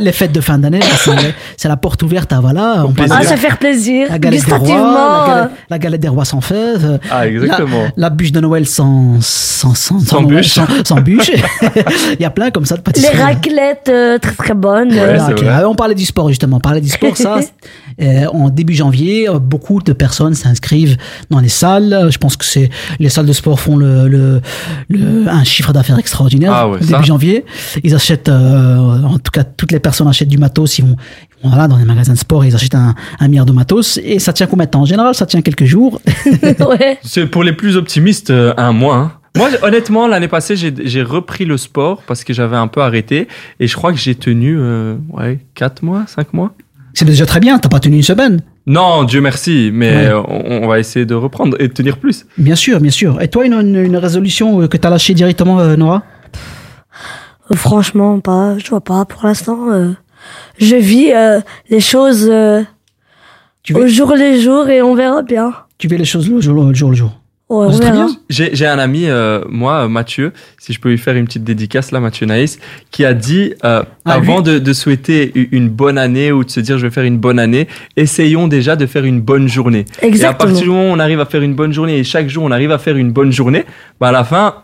les fêtes de fin d'année, c'est, c'est la porte ouverte à voilà. On plaisir. Ah, ça fait plaisir. la galette des rois, Gustativement. la galette, la galette des rois sans fèves. Ah, exactement. La, la bûche de Noël sans sans sans, Sans Noël, bûche. sans, sans bûche. Il y a plein comme ça de les pâtisseries. raclettes euh, très très bonnes. Ouais, euh, Ah, On parlait du sport justement. On parlait du sport. Ça, euh, en début janvier, euh, beaucoup de personnes s'inscrivent dans les salles. Je pense que c'est les salles de sport font le, le, le- un chiffre d'affaires extraordinaire Ah ouais, début ça. janvier. Ils achètent, euh, en tout cas, toutes les personnes achètent du matos. Ils vont, voilà, dans les magasins de sport, ils achètent un, un milliard de matos et ça tient combien de temps? En général, ça tient quelques jours. ouais. C'est pour les plus optimistes, euh, un mois. hein. Moi, honnêtement, l'année passée, j'ai repris le sport parce que j'avais un peu arrêté et je crois que j'ai tenu euh, ouais, 4 mois, 5 mois. C'est déjà très bien. T'as pas tenu une semaine. Non, Dieu merci, mais Ouais. on, on va essayer de reprendre et de tenir plus. Bien sûr, bien sûr. Et toi, une, une, une résolution euh, que t'as lâchée directement, euh, Nora? Franchement, pas. Je vois pas pour l'instant. euh, je vis euh, les choses euh, Tu au veux, jour les jours et on verra bien. tu fais les choses le jour le jour. Le jour. Ouais, on verra. J'ai un ami, euh, moi, euh, Mathieu, si je peux lui faire une petite dédicace là, Mathieu Naïs, qui a dit euh, Ah, avant de, de souhaiter une bonne année ou de se dire je vais faire une bonne année, essayons déjà de faire une bonne journée. Et à Exactement. partir du moment où on arrive à faire une bonne journée et chaque jour on arrive à faire une bonne journée, bah à la fin,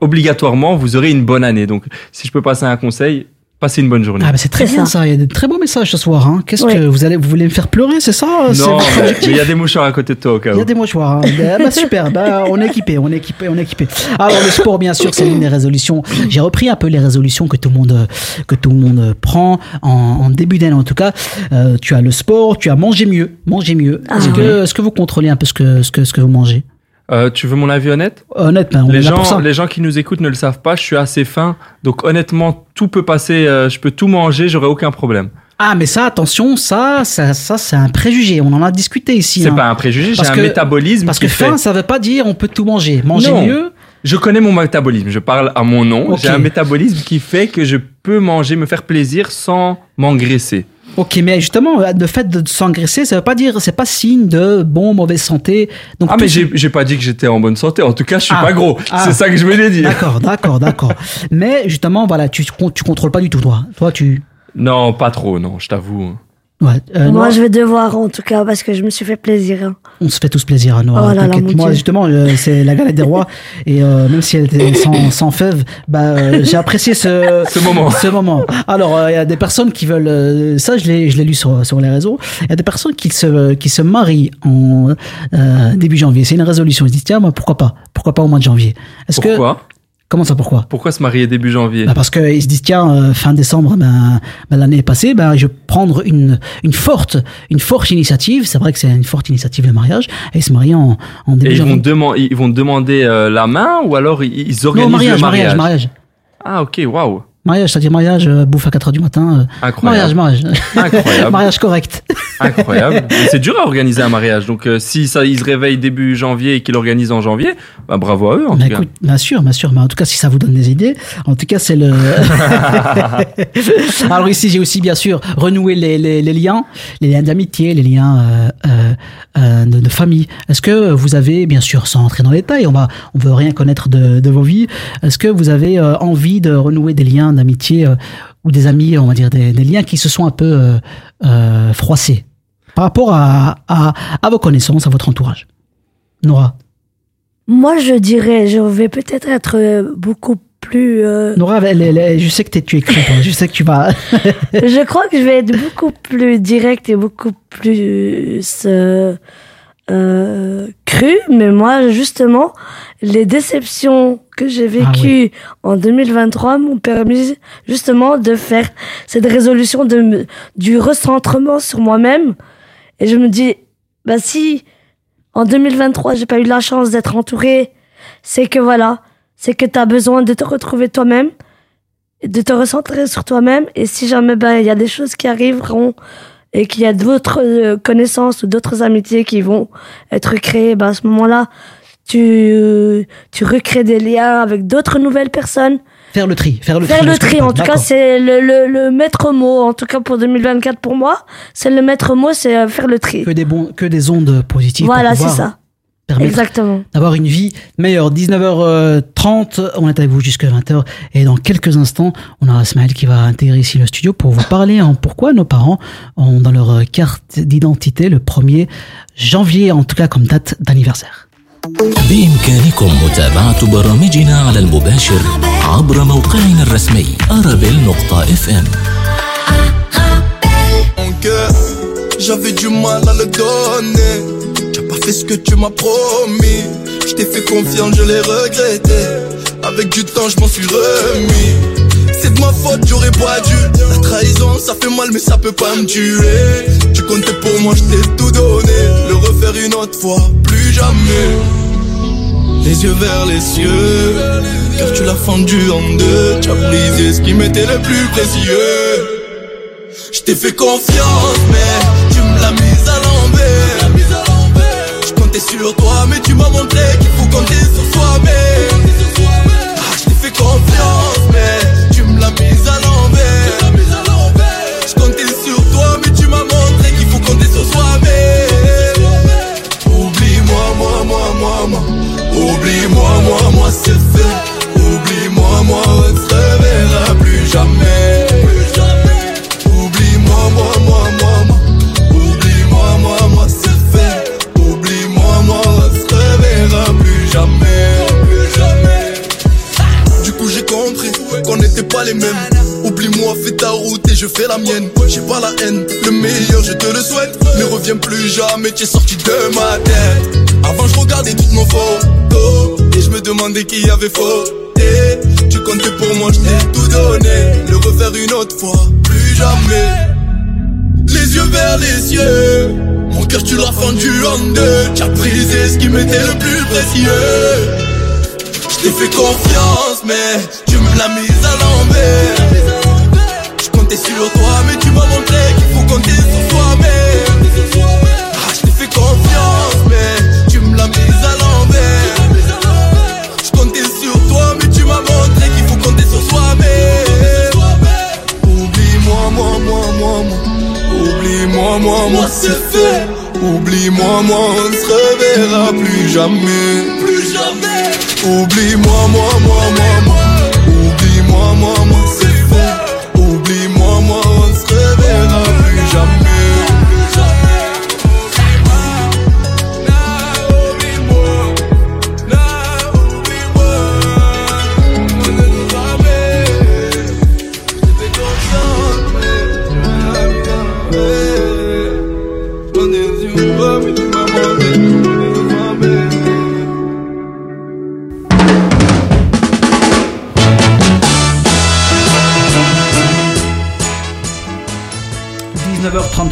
obligatoirement, vous aurez une bonne année. Donc, si je peux passer un conseil, passez une bonne journée. Ah bah c'est très bien ça. ça. Il y a de très beaux messages ce soir. Hein. Qu'est-ce Ouais. que vous allez, vous voulez me faire pleurer, c'est ça C'est non, il y a des mouchoirs à côté de toi au cas Il y où. a des mouchoirs. Hein. Bah, bah, super. Bah, on est équipé, on est équipé, on est équipé. Alors le sport, bien sûr, c'est l'une des résolutions. J'ai repris un peu les résolutions que tout le monde euh, que tout le monde euh, prend en, en début d'année en tout cas. Euh, tu as le sport, tu as mangé mieux, manger mieux. Ah Est-ce oui. que est-ce que vous contrôlez un peu ce que ce que ce que vous mangez? Euh, tu veux mon avis honnête Honnêtement, on les est là pour gens, ça. les gens qui nous écoutent ne le savent pas, je suis assez fin. Donc honnêtement, tout peut passer, euh, je peux tout manger, j'aurai aucun problème. Ah mais ça, attention, ça, ça, ça, c'est un préjugé. On en a discuté ici. C'est hein. pas un préjugé, j'ai Parce un que- métabolisme Parce qui que fait... faim, ça veut pas dire on peut tout manger. Manger Non. mieux. Je connais mon métabolisme, je parle à mon nom. Ok. J'ai un métabolisme qui fait que je peux manger, me faire plaisir sans m'engraisser. Ok, mais justement, le fait de s'engraisser, ça veut pas dire, c'est pas signe de bon, mauvaise santé. Donc Ah mais j'ai j'ai pas dit que j'étais en bonne santé, en tout cas je suis Ah. pas gros. Ah. C'est ça que je voulais dire. D'accord, d'accord, d'accord. mais justement, voilà, tu, tu contrôles pas du tout, toi. Toi, tu. Non, pas trop, non, je t'avoue. Ouais, euh, Moi, je vais devoir en tout cas parce que je me suis fait plaisir. hein. on se fait tous plaisir à Noah. Oh là là, Moi, Dieu. justement, euh, c'est la galette des rois. et euh, même si elle était sans, sans fèves, bah, euh, j'ai apprécié ce, Ce moment. ce moment. Alors, euh, il y a des personnes qui veulent. euh, ça, je l'ai, je l'ai lu sur, sur les réseaux. Il y a des personnes qui se, qui se marient en euh, début janvier. C'est une résolution. Ils se disent, tiens, moi, pourquoi pas? Pourquoi pas au mois de janvier? Est-ce que. Comment ça, pourquoi? Pourquoi se marier début janvier? Bah parce qu'ils se disent tiens euh, fin décembre ben, ben, l'année est passée ben je vais prendre une une forte une forte initiative. C'est vrai que c'est une forte initiative le mariage et ils se marient en, en début Et ils janvier. vont, deman- ils vont demander euh, la main ou alors ils, ils organisent non mariage le mariage? mariage. Ah ok, waouh. Mariage c'est-à-dire mariage euh, bouffe à 4 heures du matin euh, Incroyable. mariage mariage Incroyable. mariage correct Incroyable. C'est dur à organiser un mariage. Donc euh, si ça, ils se réveillent début janvier et qu'ils l'organisent en janvier, bah, bravo à eux en tout cas. écoute, bien sûr, bien sûr. Mais en tout cas, si ça vous donne des idées, en tout cas, c'est le. Alors ici, j'ai aussi bien sûr renoué les, les, les liens, les liens d'amitié, les liens de, de famille. Est-ce que vous avez, bien sûr, sans entrer dans les détails, on va, on veut rien connaître de, de vos vies. Est-ce que vous avez envie de renouer des liens d'amitié euh, ou des amis, on va dire des, des liens qui se sont un peu euh, euh, froissés par rapport à, à, à vos connaissances, à votre entourage. Nora. Moi, je dirais, je vais peut-être être beaucoup plus. Nora, elle- elle- elle- je sais que tu toi. je sais que tu vas. je crois que je vais être beaucoup plus direct et beaucoup plus euh, cru. Mais moi, justement, les déceptions que j'ai vécues en 2023 m'ont permis justement de faire cette résolution de du recentrement sur moi-même. Et je me dis, bah si en 2023 j'ai pas eu la chance d'être entourée, c'est que voilà, c'est que tu as besoin de te retrouver toi-même de te recentrer sur toi-même et si jamais ben il y a des choses qui arriveront et qu'il y a d'autres euh, connaissances ou d'autres amitiés qui vont être créées ben à ce moment-là tu tu recrées des liens avec d'autres nouvelles personnes Faire le tri. Faire le faire tri. le ce que tri en tout cas c'est le, le, le maître mot en tout cas pour 2024 pour moi c'est le maître mot c'est euh, faire le tri Que des, bons, que des ondes positives. voilà c'est ça permettre exactement d'avoir une vie meilleure. 19h30, on est avec vous jusqu'à 20h et dans quelques instants, on aura Ismaël qui va intégrer ici le studio pour vous parler en pourquoi nos parents ont dans leur carte d'identité le 1er janvier, en tout cas comme date d'anniversaire. بإمكانكم متابعة برامجنا على المباشر عبر موقعنا الرسمي arabel.fm Mon cœur, j'avais du mal à le donner. pas fait ce que tu m'as promis. Je t'ai fait confiance, je l'ai regretté. Avec du temps, je m'en suis remis. C'est de ma faute, j'aurais pas dû. La trahison, ça fait mal, mais ça peut pas me tuer. Tu comptais pour moi, je t'ai tout donné. Le refaire une autre fois, plus jamais. Les yeux vers les cieux, car tu l'as fendu en deux. Tu as brisé ce qui m'était le plus précieux. Je t'ai fait confiance, mais tu me l'as mise à l'envers. Je comptais sur toi, mais tu m'as montré qu'il faut compter sur soi-même. Ah, je t'ai fait confiance, mais tu me l'as mise à l'envers. Qui avait. Tu comptais pour moi, je t'ai tout donné. Le refaire une autre fois, plus jamais. Les yeux vers les cieux, mon cœur tu l'as fendu en deux. Tu as brisé ce qui m'était le plus précieux. Je t'ai fait confiance, mais tu me l'as mise à l'envers. Je comptais sur toi, mais tu m'as montré qu'il faut compter sur soi-même. Oublie-moi, moi, moi, c'est fait. Oublie-moi, moi, on ne se reverra plus jamais. Plus jamais. Oublie-moi, moi, moi, moi, moi.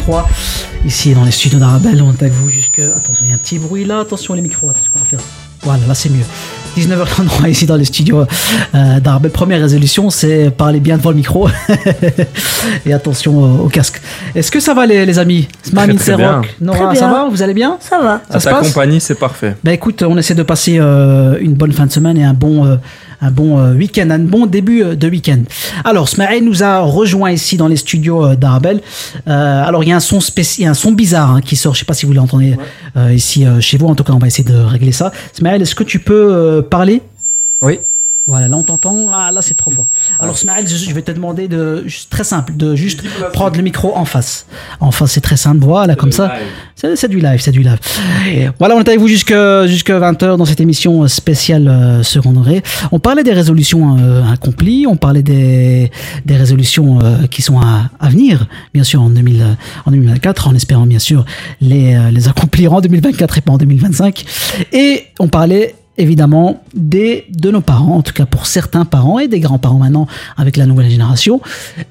19h33, ici dans les studios d'Arabelle, on est avec vous jusque... Attention, il y a un petit bruit là, attention les micros, attention, on va faire... Voilà, là c'est mieux. 19h33 ici dans les studios euh, d'Arabelle. Première résolution, c'est parler bien devant le micro. Et attention au, au casque. Est-ce que ça va les, les amis? Bien. Rock, Nora, ça va? Vous allez bien? Ça va Ça À se ta passe? compagnie, c'est parfait. Ben écoute, on essaie de passer euh, une bonne fin de semaine et un bon, euh, un bon euh, week-end, un bon début euh, de week-end. Alors, Smaël nous a rejoint ici dans les studios euh, d'Arabel. Euh, alors, il y a un son spécial, un son bizarre hein, qui sort. Je sais pas si vous l'entendez euh, ici euh, chez vous. En tout cas, on va essayer de régler ça. Smaël, est-ce que tu peux euh, parler? Oui. Voilà, là on t'entend. Ah là c'est trop fort. Alors Smaël, je je vais te demander de juste très simple, de juste prendre le micro en face. En face, c'est très simple. Voilà, comme ça. C'est du live, c'est du live. Voilà, on est avec vous jusque jusque 20h dans cette émission spéciale euh, second degré. On parlait des résolutions euh, accomplies, on parlait des des résolutions euh, qui sont à, à venir, bien sûr en 2000 euh, en 2024, en espérant bien sûr les euh, les accomplir en 2024 et pas en 2025. Et on parlait évidemment des de nos parents, en tout cas pour certains parents et des grands-parents maintenant avec la nouvelle génération,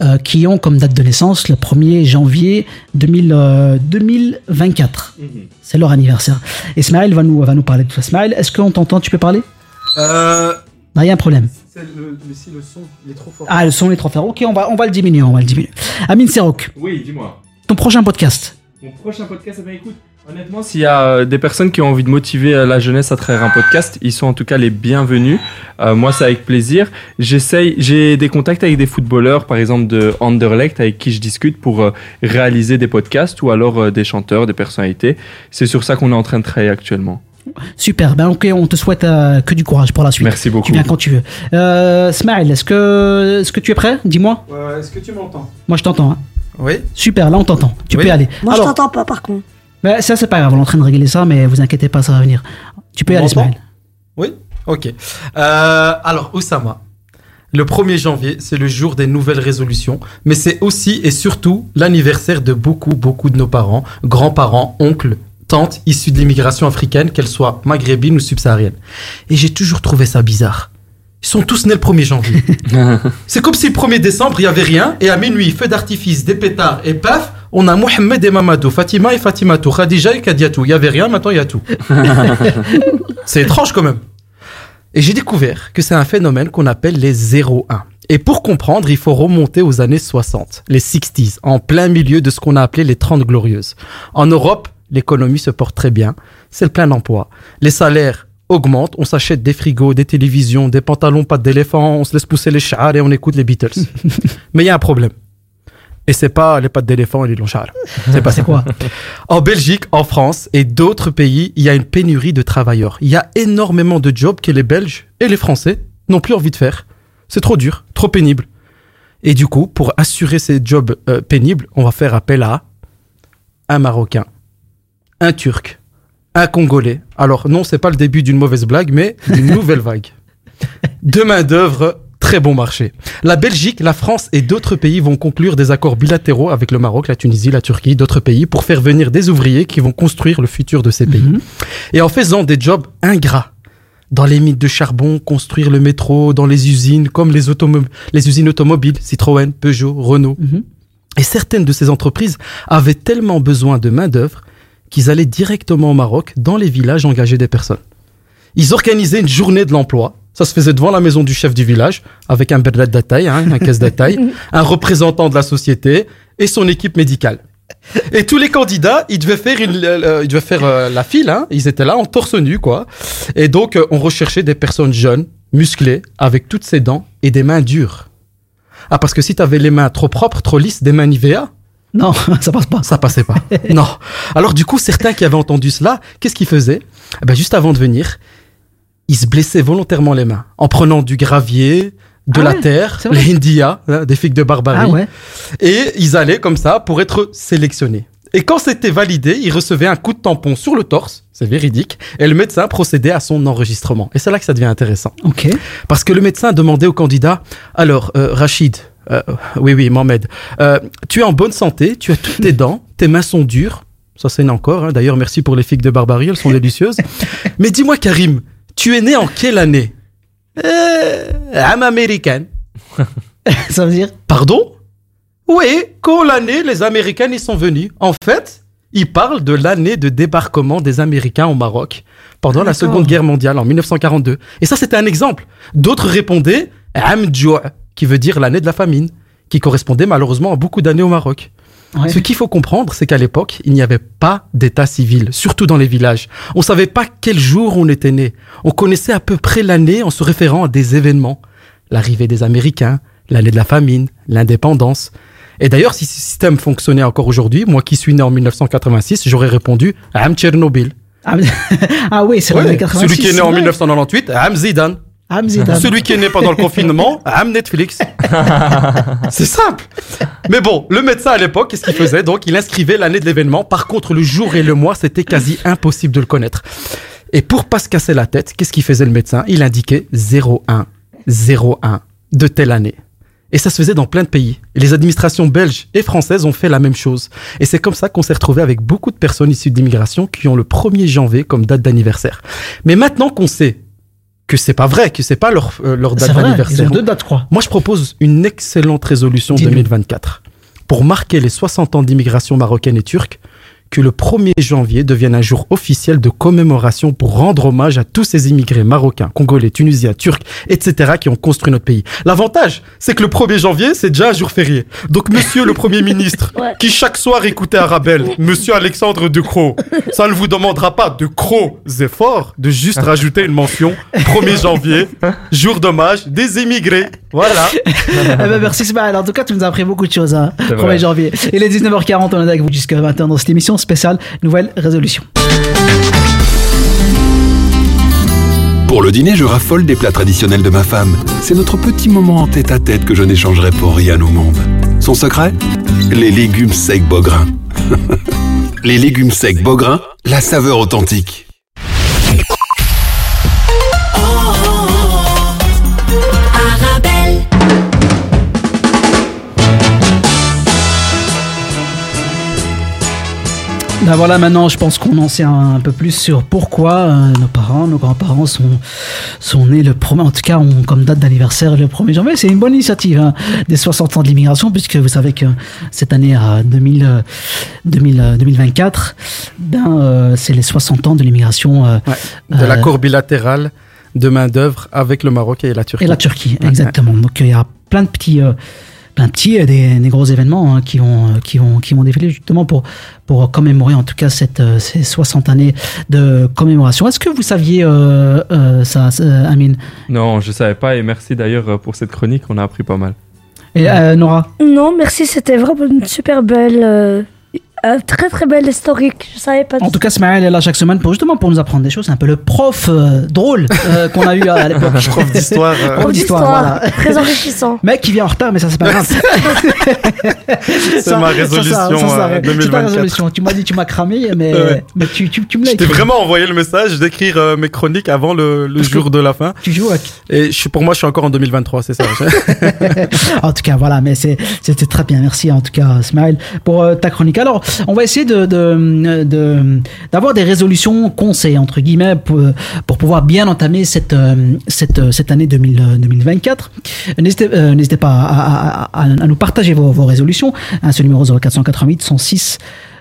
euh, qui ont comme date de naissance le 1er janvier 2000, euh, 2024. C'est leur anniversaire. Et Smaël va nous, va nous parler de tout ça. Smaël, est-ce qu'on t'entend? Tu peux parler? Euh, il y a un problème. le, mais si le son il est trop fort. Ah, le son est trop fort. Ok, on va, on va le diminuer, on va le diminuer. Amine Serok, Oui, dis-moi. ton prochain podcast. Mon prochain podcast, eh ben, écoute, honnêtement, s'il y a euh, des personnes qui ont envie de motiver euh, la jeunesse à travers un podcast, ils sont en tout cas les bienvenus. Euh, moi, c'est avec plaisir. J'essaye, j'ai des contacts avec des footballeurs, par exemple de Anderlecht, avec qui je discute pour euh, réaliser des podcasts ou alors euh, des chanteurs, des personnalités. C'est sur ça qu'on est en train de travailler actuellement. Super, ben ok, on te souhaite euh, que du courage pour la suite. Merci beaucoup. Tu viens quand tu veux. Euh, Smaël, est-ce que, est-ce que tu es prêt? Dis-moi. Est-ce que tu m'entends? Moi, je t'entends. hein. Oui. Super, là, on t'entend. Tu Oui. peux y aller. Moi, je Alors, t'entends pas, par contre. Mais ça, c'est pas grave, on est en train de régler ça, mais vous inquiétez pas, ça va venir. Tu peux y aller, Smaël. Oui? Ok. Euh, alors, Oussama. Le 1er janvier, c'est le jour des nouvelles résolutions, mais c'est aussi et surtout l'anniversaire de beaucoup, beaucoup de nos parents, grands-parents, oncles, tantes issues de l'immigration africaine, qu'elles soient maghrébines ou subsahariennes. Et j'ai toujours trouvé ça bizarre. Ils sont tous nés le 1er janvier. c'est comme si le 1er décembre, il y avait rien, et à minuit, feu d'artifice, des pétards, et paf, on a Mohamed et Mamadou, Fatima et Fatimatou, Khadija et Kadiatou. Il y avait rien, maintenant il y a tout. c'est étrange quand même. Et j'ai découvert que c'est un phénomène qu'on appelle les 0-1. Et pour comprendre, il faut remonter aux années 60, les 60s, en plein milieu de ce qu'on a appelé les 30 glorieuses. En Europe, l'économie se porte très bien, c'est le plein emploi. Les salaires augmentent, on s'achète des frigos, des télévisions, des pantalons pattes d'éléphant, on se laisse pousser les chars et on écoute les Beatles. Mais il y a un problème. Et c'est pas les pattes d'éléphant et les longs chars. C'est pas C'est quoi en Belgique, en France et d'autres pays, il y a une pénurie de travailleurs. Il y a énormément de jobs que les Belges et les Français n'ont plus envie de faire. C'est trop dur, trop pénible. Et du coup, pour assurer ces jobs euh, pénibles, on va faire appel à un Marocain, un Turc, un Congolais. Alors non, c'est pas le début d'une mauvaise blague, mais d'une nouvelle vague. De main d'œuvre, très bon marché. La Belgique, la France et d'autres pays vont conclure des accords bilatéraux avec le Maroc, la Tunisie, la Turquie, d'autres pays pour faire venir des ouvriers qui vont construire le futur de ces pays. Mhm. Et en faisant des jobs ingrats dans les mines de charbon, construire le métro, dans les usines comme les, automo- les usines automobiles, Citroën, Peugeot, Renault. Mhm. Et certaines de ces entreprises avaient tellement besoin de main-d'œuvre qu'ils allaient directement au Maroc dans les villages engager des personnes. Ils organisaient une journée de l'emploi. Ça se faisait devant la maison du chef du village, avec un berlet de taille, hein, un caisse de taille, un représentant de la société et son équipe médicale. Et tous les candidats, ils devaient faire, une, euh, ils devaient faire euh, la file. Hein. Ils étaient là en torse nu, quoi. Et donc, euh, on recherchait des personnes jeunes, musclées, avec toutes ses dents et des mains dures. Ah, parce que si t'avais les mains trop propres, trop lisses, des mains Nivea, Non, ça passe pas. ça passait pas. non. Alors du coup, certains qui avaient entendu cela, qu'est-ce qu'ils faisaient? Eh ben, Juste avant de venir, ils se blessaient volontairement les mains en prenant du gravier, de Ah la ouais, terre, les India, hein, des figues de barbarie. Ah ouais Et ils allaient comme ça pour être sélectionnés. Et quand c'était validé, ils recevaient un coup de tampon sur le torse, c'est véridique, et le médecin procédait à son enregistrement. Et c'est là que ça devient intéressant. Parce que le médecin demandait au candidat, alors euh, Rachid, euh, oui oui Mohamed, euh, tu es en bonne santé, tu as toutes tes dents, tes mains sont dures, ça c'est encore, hein. d'ailleurs merci pour les figues de barbarie, elles sont délicieuses. Mais dis-moi Karim, tu es né en quelle année euh, Am américaine. ça veut dire Pardon? Oui, quand l'année les Américains y sont venus. En fait, il parle de l'année de débarquement des Américains au Maroc pendant la. Seconde Guerre mondiale en 1942. Et ça, c'était un exemple. D'autres répondaient Am Djoua, qui veut dire l'année de la famine, qui correspondait malheureusement à beaucoup d'années au Maroc. Ouais. Ce qu'il faut comprendre, c'est qu'à l'époque, il n'y avait pas d'état civil, surtout dans les villages. On savait pas quel jour on était né. On connaissait à peu près l'année en se référant à des événements. L'arrivée des Américains, l'année de la famine, l'indépendance. Et d'ailleurs, si ce système fonctionnait encore aujourd'hui, moi qui suis né en 1986, j'aurais répondu Am Tchernobyl. Ah, oui, c'est Ouais, 86. celui qui est né en vrai. 1998, Am Zidane. Celui qui est né pendant le confinement, Am Netflix. C'est simple. Mais bon, le médecin à l'époque, qu'est-ce qu'il faisait Donc, il inscrivait l'année de l'événement. Par contre, le jour et le mois, c'était quasi impossible de le connaître. Et pour pas se casser la tête, qu'est-ce qu'il faisait le médecin? Il indiquait 01, 01 de telle année. Et ça se faisait dans plein de pays. Et les administrations belges et françaises ont fait la même chose. Et c'est comme ça qu'on s'est retrouvé avec beaucoup de personnes issues d'immigration qui ont le 1er janvier comme date d'anniversaire. Mais maintenant qu'on sait que c'est pas vrai, que c'est pas leur, euh, leur date ils d'anniversaire. ont deux dates, crois. Moi, je propose une excellente résolution Dis-nous. 2024 pour marquer les 60 ans d'immigration marocaine et turque. Que le 1er janvier devienne un jour officiel de commémoration pour rendre hommage à tous ces immigrés marocains, congolais, tunisiens, turcs, etc. qui ont construit notre pays. L'avantage, c'est que le 1er janvier, c'est déjà un jour férié. Donc, monsieur le Premier ministre, qui chaque soir écoutait Arabelle, monsieur Alexandre De Croo, ça ne vous demandera pas de gros efforts de juste rajouter une mention 1er janvier, jour d'hommage des immigrés. Voilà. Eh ben, merci Ismaël. En tout cas, tu nous as appris beaucoup de choses. Hein. C'est 1er vrai. janvier. Il est 19h40, on est avec vous jusqu'à 20h dans cette émission spéciale Nouvelle Résolution. Pour le dîner, je raffole des plats traditionnels de ma femme. C'est notre petit moment en tête à tête que je n'échangerai pour rien au monde. Son secret Les légumes secs Beaugrain. Les légumes secs Beaugrain, la saveur authentique. Ben voilà, maintenant, je pense qu'on en sait un, un peu plus sur pourquoi euh, nos parents, nos grands-parents sont, sont nés le premier, en tout cas, ont comme date d'anniversaire le 1er janvier. C'est une bonne initiative hein, des 60 ans de l'immigration, puisque vous savez que cette année, à 2000, euh, 2000, euh, 2024, ben, euh, c'est les 60 ans de l'immigration. euh, De euh, l'accord bilatéral de main-d'œuvre avec le Maroc et la Turquie. Et la Turquie, Ouais, exactement. Donc il y a plein de petits, plein de petits, euh, des, des gros événements hein, qui vont, euh, qui vont, qui vont défiler justement pour pour commémorer en tout cas cette euh, ces 60 années de commémoration. Est-ce que vous saviez euh, euh, ça, Amine? Non, je savais pas et merci d'ailleurs pour cette chronique, on a appris pas mal. Et euh, Nora? Non, merci, c'était vraiment une super belle, euh, euh, très très belle historique. Je savais pas. En tout cas, Smaël est là chaque semaine pour justement pour nous apprendre des choses. C'est un peu le prof euh, drôle euh, qu'on a eu à l'époque. Prof d'histoire, euh. Prof d'histoire, voilà. Très enrichissant. Mec qui vient en retard, mais ça c'est pas grave. C'est Ça- ma ça, ça, résolution, ça, ça, euh, c'est ta 2024. résolution. Tu m'as dit tu m'as cramé, mais, Ouais. mais tu, tu, tu me l'as Je t'ai vraiment envoyé le message d'écrire euh, mes chroniques avant le, le jour de la fin. Tu joues avec... Et je pour moi, je suis encore en 2023, c'est ça. en tout cas, voilà, mais c'était très bien. Merci en tout cas, Smile, pour euh, ta chronique. Alors, on va essayer de de- de- d'avoir des résolutions conseils, entre guillemets, pour, pour pouvoir bien entamer cette, euh, cette, cette année 2000, euh, 2024. N'hésitez euh, n'hésitez pas à, à- à- à nous partager vos, vos résolutions. Hein, ce numéro 0488 106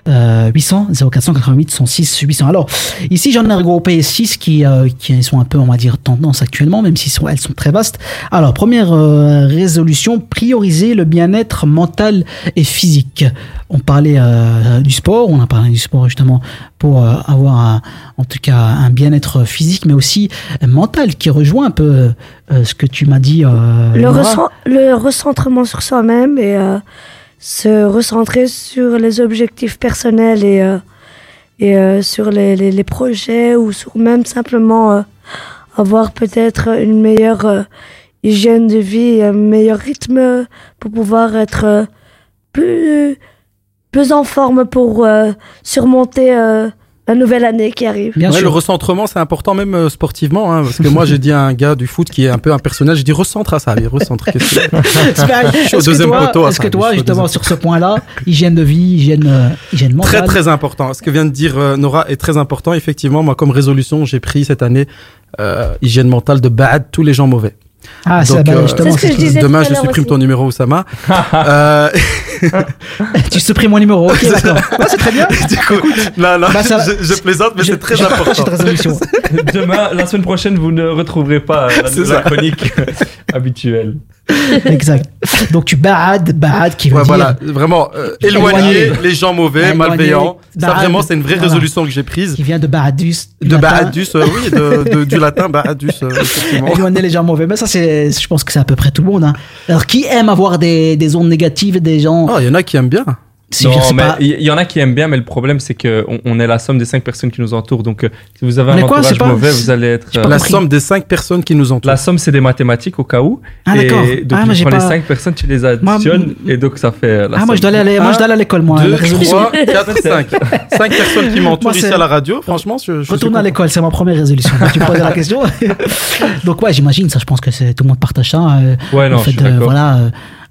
euh, 800 0488 106 800. Alors ici j'en ai regroupé 6 qui, euh, qui sont un peu on va dire tendance actuellement même si sont, elles sont très vastes. Alors première euh, résolution prioriser le bien-être mental et physique. On parlait euh, du sport, on a parlé du sport justement pour euh, avoir un- en tout cas un bien-être physique mais aussi mental qui rejoint un peu ce que tu m'as dit. Le, le recentrement sur soi-même et se recentrer sur les objectifs personnels et, euh, et euh, sur les, les, les projets ou sur même simplement euh, avoir peut-être une meilleure euh, hygiène de vie, un meilleur rythme pour pouvoir être euh, plus, plus en forme pour euh, surmonter la nouvelle année qui arrive. Ouais, le recentrement, c'est important même euh, sportivement, hein, parce que moi, j'ai dit à un gars du foot qui est un peu un personnage, j'ai dit recentre à ça, allez, recentre. qu'est-ce que- Est-ce que deuxième toi, poteau. à est-ce ça, que toi, justement, sur ce point-là, hygiène de vie, hygiène, euh, hygiène mentale Très très important. Ce que vient de dire euh, Nora est très important. Effectivement, moi comme résolution, j'ai pris cette année euh, hygiène mentale de bad tous les gens mauvais. Ah, c'est- bah, euh, justement, C'est ce que je supprime aussi. ton numéro, Oussama. euh... tu supprimes mon numéro, ok, d'accord. C'est très bien. du coup, non, non, Bah, ça- je, je plaisante, mais je- c'est très je important. cette résolution. Demain, la semaine prochaine, vous ne retrouverez pas euh, la, la chronique habituelle. exact. Donc tu bad, bad, qui veut Ouais, dire. voilà, vraiment euh, éloigner Éloigner. les gens mauvais, Éloigner. malveillants. Ça vraiment, c'est une vraie Voilà. résolution que j'ai prise. Qui vient de Baadus. du De. Baadus, euh, oui, de, de- du latin Baadus, euh. Éloigner les gens mauvais. Mais ça, c'est, je pense que c'est à peu près tout le monde. hein. Alors, qui aime avoir des, des ondes négatives, des gens. Oh, il y en a qui aiment bien. Si non, mais pas- il y, en a qui aiment bien, mais le problème c'est que on, est la somme des cinq personnes qui nous entourent. Donc, euh, si vous avez On un quoi, entourage pas- mauvais, vous allez être. euh, La compris. somme des cinq personnes qui nous entourent. La somme, c'est des mathématiques au cas où. Ah, et d'accord. donc, Ah, tu j'ai prends pas- les cinq personnes, tu les Moi, additionnes, et donc ça fait la Ah, moi, je dois aller, moi, je dois aller à l'école, moi. 2, La résolution. 3, 4, 5. 5 personnes qui m'entourent Moi, ici c'est- à la radio. Franchement, je, je Retourner à l'école, c'est ma première résolution. tu me posais la question. Donc ouais, j'imagine ça. Je pense que c'est tout le monde partage ça. euh, Ouais, non, voilà.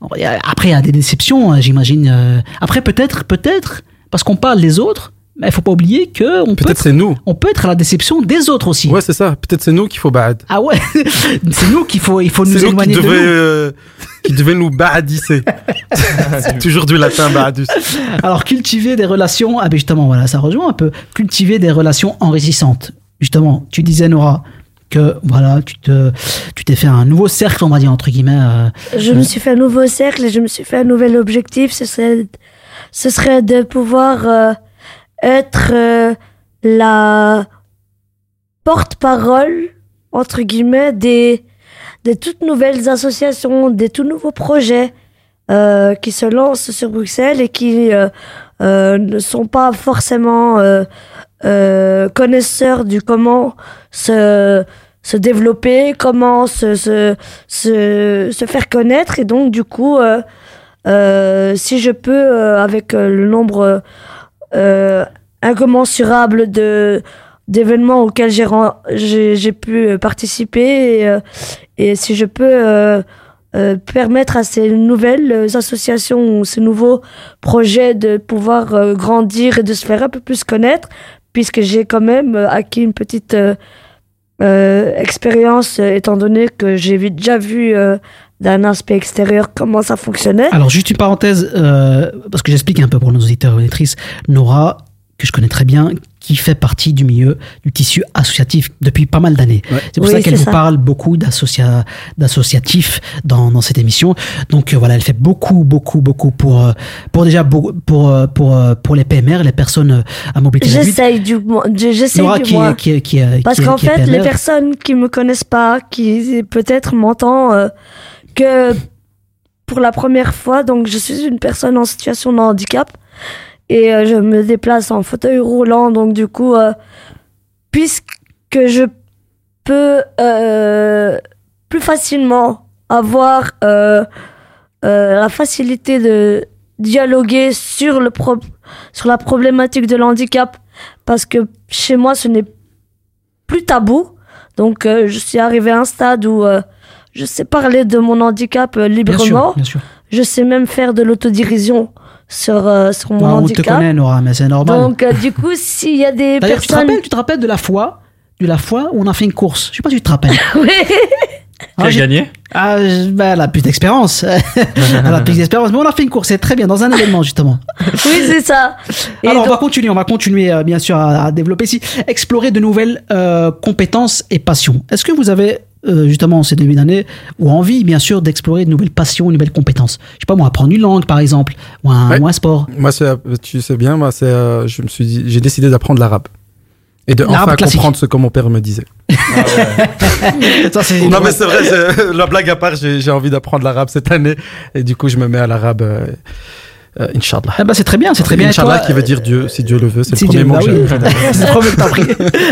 Euh, après, il y a des déceptions, euh, j'imagine. euh. Après, peut-être, peut-être, parce qu'on parle des autres, mais il faut pas oublier que on peut, Peut-être être, c'est nous. on peut être à la déception des autres aussi. Ouais, c'est ça. Peut-être c'est nous qu'il faut bad. Ah ouais, c'est nous qu'il faut, il faut nous nous qui éloigner de devait, nous. euh, qui devait nous badisser. c'est toujours du latin badus. Alors cultiver des relations, ah ben justement voilà, ça rejoint un peu. Cultiver des relations enrichissantes. Justement, tu disais Nora que voilà, tu te, tu t'es fait un nouveau cercle, on va dire entre guillemets. euh, Je me suis fait un nouveau cercle et je me suis fait un nouvel objectif. Ce serait, ce serait de pouvoir euh, être euh, la porte-parole, entre guillemets, des, des toutes nouvelles associations, des tout nouveaux projets qui se lancent sur Bruxelles et qui ne sont pas forcément euh, connaisseurs du comment se, se développer, comment se, se, se, faire connaître. Et donc, du coup, euh, euh, si je peux, euh, avec le nombre incommensurable de d'événements auxquels j'ai j'ai pu participer et, si je peux permettre à ces nouvelles associations ou ces nouveaux projets de pouvoir grandir et de se faire un peu plus connaître puisque j'ai quand même euh, acquis une petite euh, euh, expérience étant donné que j'ai déjà vu d'un aspect extérieur comment ça fonctionnait. Alors, juste une parenthèse, parce que j'explique un peu pour nos auditeurs et auditrices, Nora, que je connais très bien, qui fait partie du milieu du tissu associatif depuis pas mal d'années. C'est pour Oui, ça qu'elle vous ça. parle beaucoup d'associa- d'associatifs dans, dans cette émission. Donc euh, voilà, elle fait beaucoup, beaucoup, beaucoup pour, euh, pour déjà pour, pour, euh, pour, pour les PMR, les personnes à mobilité réduite. J'essaye du moins. J'essaye du qui, moins. qui, qui, Parce qu'en fait, les personnes qui me connaissent pas, qui peut-être m'entendent euh, que pour la première fois, donc je suis une personne en situation de handicap et euh, je me déplace en fauteuil roulant, donc du coup, euh, puisque je peux euh, plus facilement avoir euh, euh, la facilité de dialoguer sur le pro- sur la problématique de l'handicap parce que chez moi ce n'est plus tabou. Donc euh, je suis arrivé à un stade où euh, je sais parler de mon handicap euh, Bien librement. sûr, bien sûr. je sais même faire de l'autodirision sur euh, sur mon Ah, on te connaît, Nora, mais c'est normal. donc euh, du coup s'il y a des D'ailleurs, tu te, personnes rappelles, tu te rappelles de la fois, de la fois où on a fait une course? Je sais pas si tu te rappelles. Oui. Ah, Qui a j'ai- gagné? Ah, bah, elle a plus d'expérience. elle a plus d'expérience. Mais on a fait une course, c'est très bien, dans un événement, justement. oui c'est ça Et Alors, on va continuer, on va continuer, euh, bien sûr, à, à développer ici. Explorer de nouvelles euh, compétences et passions. Est-ce que vous avez, euh, justement, en ces début d'année, ou envie, bien sûr, d'explorer de nouvelles passions, de nouvelles compétences Je sais pas, moi, apprendre une langue, par exemple, ou un, Ouais. ou un sport. Moi, c'est, tu sais bien, moi, c'est, euh, je me suis dit, j'ai décidé d'apprendre l'arabe. Et de enfin classique. comprendre ce que mon père me disait. Ça, c'est Non, mais c'est vrai, la blague à part, j'ai, j'ai envie d'apprendre l'arabe cette année. Et du coup, je me mets à l'arabe, euh, euh, Inch'Allah. Ah bah, c'est très bien, c'est très bien. Inch'Allah toi, qui veut dire Dieu, si Dieu le veut, c'est si le premier Dieu- mot bah que oui. j'ai. C'est le premier que t'as appris.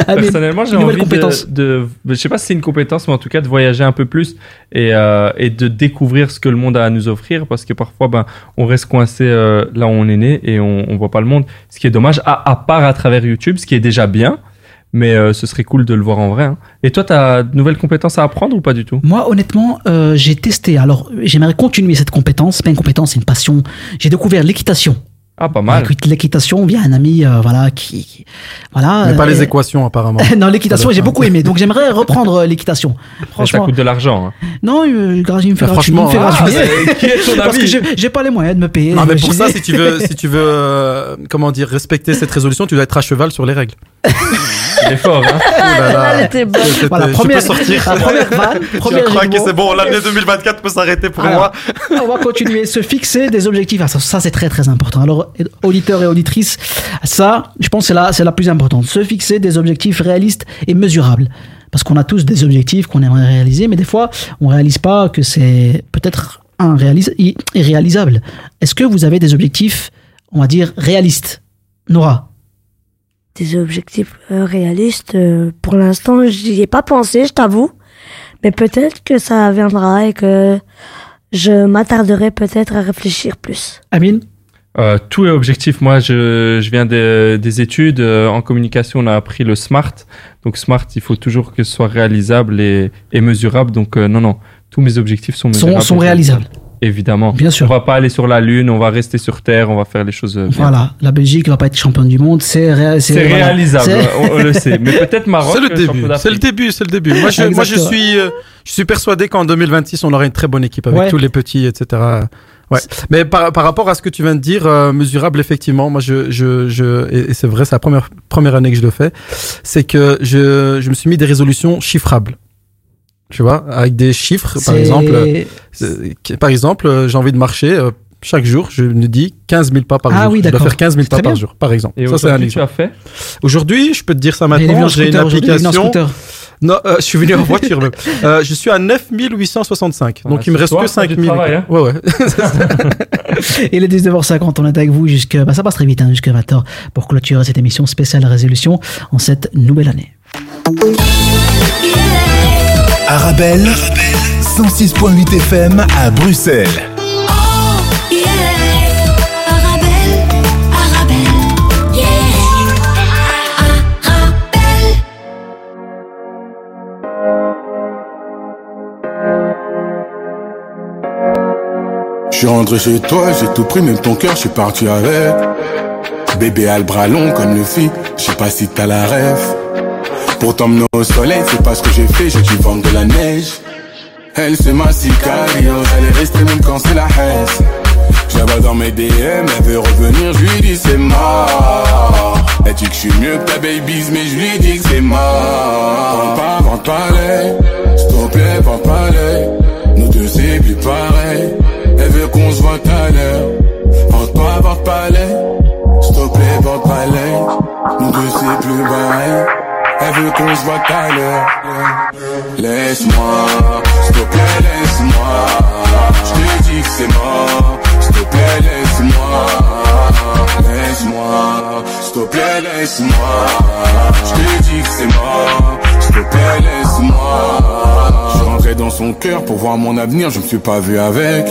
Ah, mais Personnellement, j'ai envie de, de, je sais pas si c'est une compétence, mais en tout cas de voyager un peu plus et, euh, et de découvrir ce que le monde a à nous offrir, parce que parfois, ben, on reste coincé euh, là où on est né et on, on voit pas le monde, ce qui est dommage, à, à part à travers YouTube, ce qui est déjà bien, mais euh, ce serait cool de le voir en vrai. hein. Et toi, t'as de nouvelles compétences à apprendre ou pas du tout? Moi, honnêtement, euh, j'ai testé. Alors, j'aimerais continuer cette compétence. Pas une compétence, c'est une passion. J'ai découvert l'équitation. Ah, pas mal. L'équi- L'équitation via un ami, euh, voilà, qui, qui- voilà. Mais pas euh, les équations, apparemment. non, l'équitation, j'ai beaucoup aimé. Donc, j'aimerais reprendre euh, l'équitation. Mais ça Franchement. coûte de l'argent. hein. Non, euh, il me fait Ah, gratuit. il me fait franchement, gratuit. ah, Qui est ton Parce ami que j'ai pas les moyens de me payer. Non, mais pour ça, si tu veux, si tu veux, euh, comment dire, respecter cette résolution, tu dois être à cheval sur les règles. Il est fort, hein Oh là là. Elle était bonne. C'était- Voilà, je première, peux sortir. la première vanne, Je première crois jeu de que c'est bon, l'année 2024 peut s'arrêter pour Alors, moi. on va continuer, se fixer des objectifs. Ah, ça, ça, c'est très très important. Alors, auditeurs et auditrices, ça, je pense, que c'est la, c'est la plus importante. Se fixer des objectifs réalistes et mesurables. Parce qu'on a tous des objectifs qu'on aimerait réaliser, mais des fois, on réalise pas que c'est peut-être un réalis- irréalisable. Est-ce que vous avez des objectifs on va dire, réalistes. Nora? Des objectifs euh, réalistes, euh, pour l'instant, j'y ai pas pensé, je t'avoue. Mais peut-être que ça viendra et que je m'attarderai peut-être à réfléchir plus. Amine? Euh, tout est objectif. Moi, je, je viens des, des études. euh, en communication, on a appris le SMART. Donc, SMART, il faut toujours que ce soit réalisable et, et mesurable. Donc, euh, non, non. Tous mes objectifs sont Sont- mesurables. sont réalisables. Évidemment. Bien sûr. On va pas aller sur la Lune, on va rester sur Terre, on va faire les choses euh, bien. Voilà, la Belgique va pas être championne du monde, c'est ré- C'est voilà. réalisable, on, on le sait. Mais peut-être Maroc. C'est le euh, début. C'est le début. C'est le début. Moi, je, moi, je Exactement. suis, euh, je suis persuadé qu'en 2026, on aura une très bonne équipe avec Ouais. tous les petits, etc. Ouais. Mais par, par rapport à ce que tu viens de dire, euh, mesurable, effectivement, moi, je, je, je, et c'est vrai, c'est la première, première année que je le fais, c'est que je, je me suis mis des résolutions chiffrables. Tu vois, avec des chiffres, par exemple, euh, par exemple, euh, j'ai envie de marcher, euh, chaque jour, je me dis 15 000 pas par Ah jour. oui, je dois d'accord. faire 15 000 C'est pas par jour, par exemple. Et ça, c'est un aujourd'hui, tu exemple. as fait? Aujourd'hui, je peux te dire ça maintenant, en j'ai une application. Non, euh, je suis venu en voiture même. Euh, je suis à 9865. Voilà, donc il me reste soir, que t'as du 5000. travail, hein. Ouais, ouais. Il est 19h50, on est avec vous jusqu'à, bah, ça passe très vite, hein, jusqu'à 20h pour clôturer cette émission spéciale résolution en cette nouvelle année. Arabelle, 106.8 FM à Bruxelles. Suis rentré chez toi, j'ai tout pris, même ton cœur, je suis parti avec. Bébé a le bras long comme le fit, je sais pas si t'as la rêve. Pour t'emmener au soleil, c'est pas ce que j'ai fait, j'ai dû vendre de la neige. Elle c'est ma sicario, est restée même quand c'est la haine. Vois dans mes DM, elle veut revenir, je lui dis c'est mort. Elle dit que je suis mieux que ta babies, mais je lui dis que c'est mort. Vends pas, vends pas les, s'il te plaît, vends pas les. Nous deux c'est plus pareil. Elle veut qu'on se voit à l'heure. Pas les, s'il te plaît, les. Nous deux c'est plus pareil. Elle veut qu'on se voit à l'heure. Laisse-moi, s'il te plaît, laisse-moi. Je te dis que c'est mort. S'il te plaît, laisse-moi. Laisse-moi, s'il te plaît, laisse-moi. Je te dis que c'est mort. S'il te plaît, laisse-moi. Je rentré dans son cœur pour voir mon avenir, je me suis pas vu avec.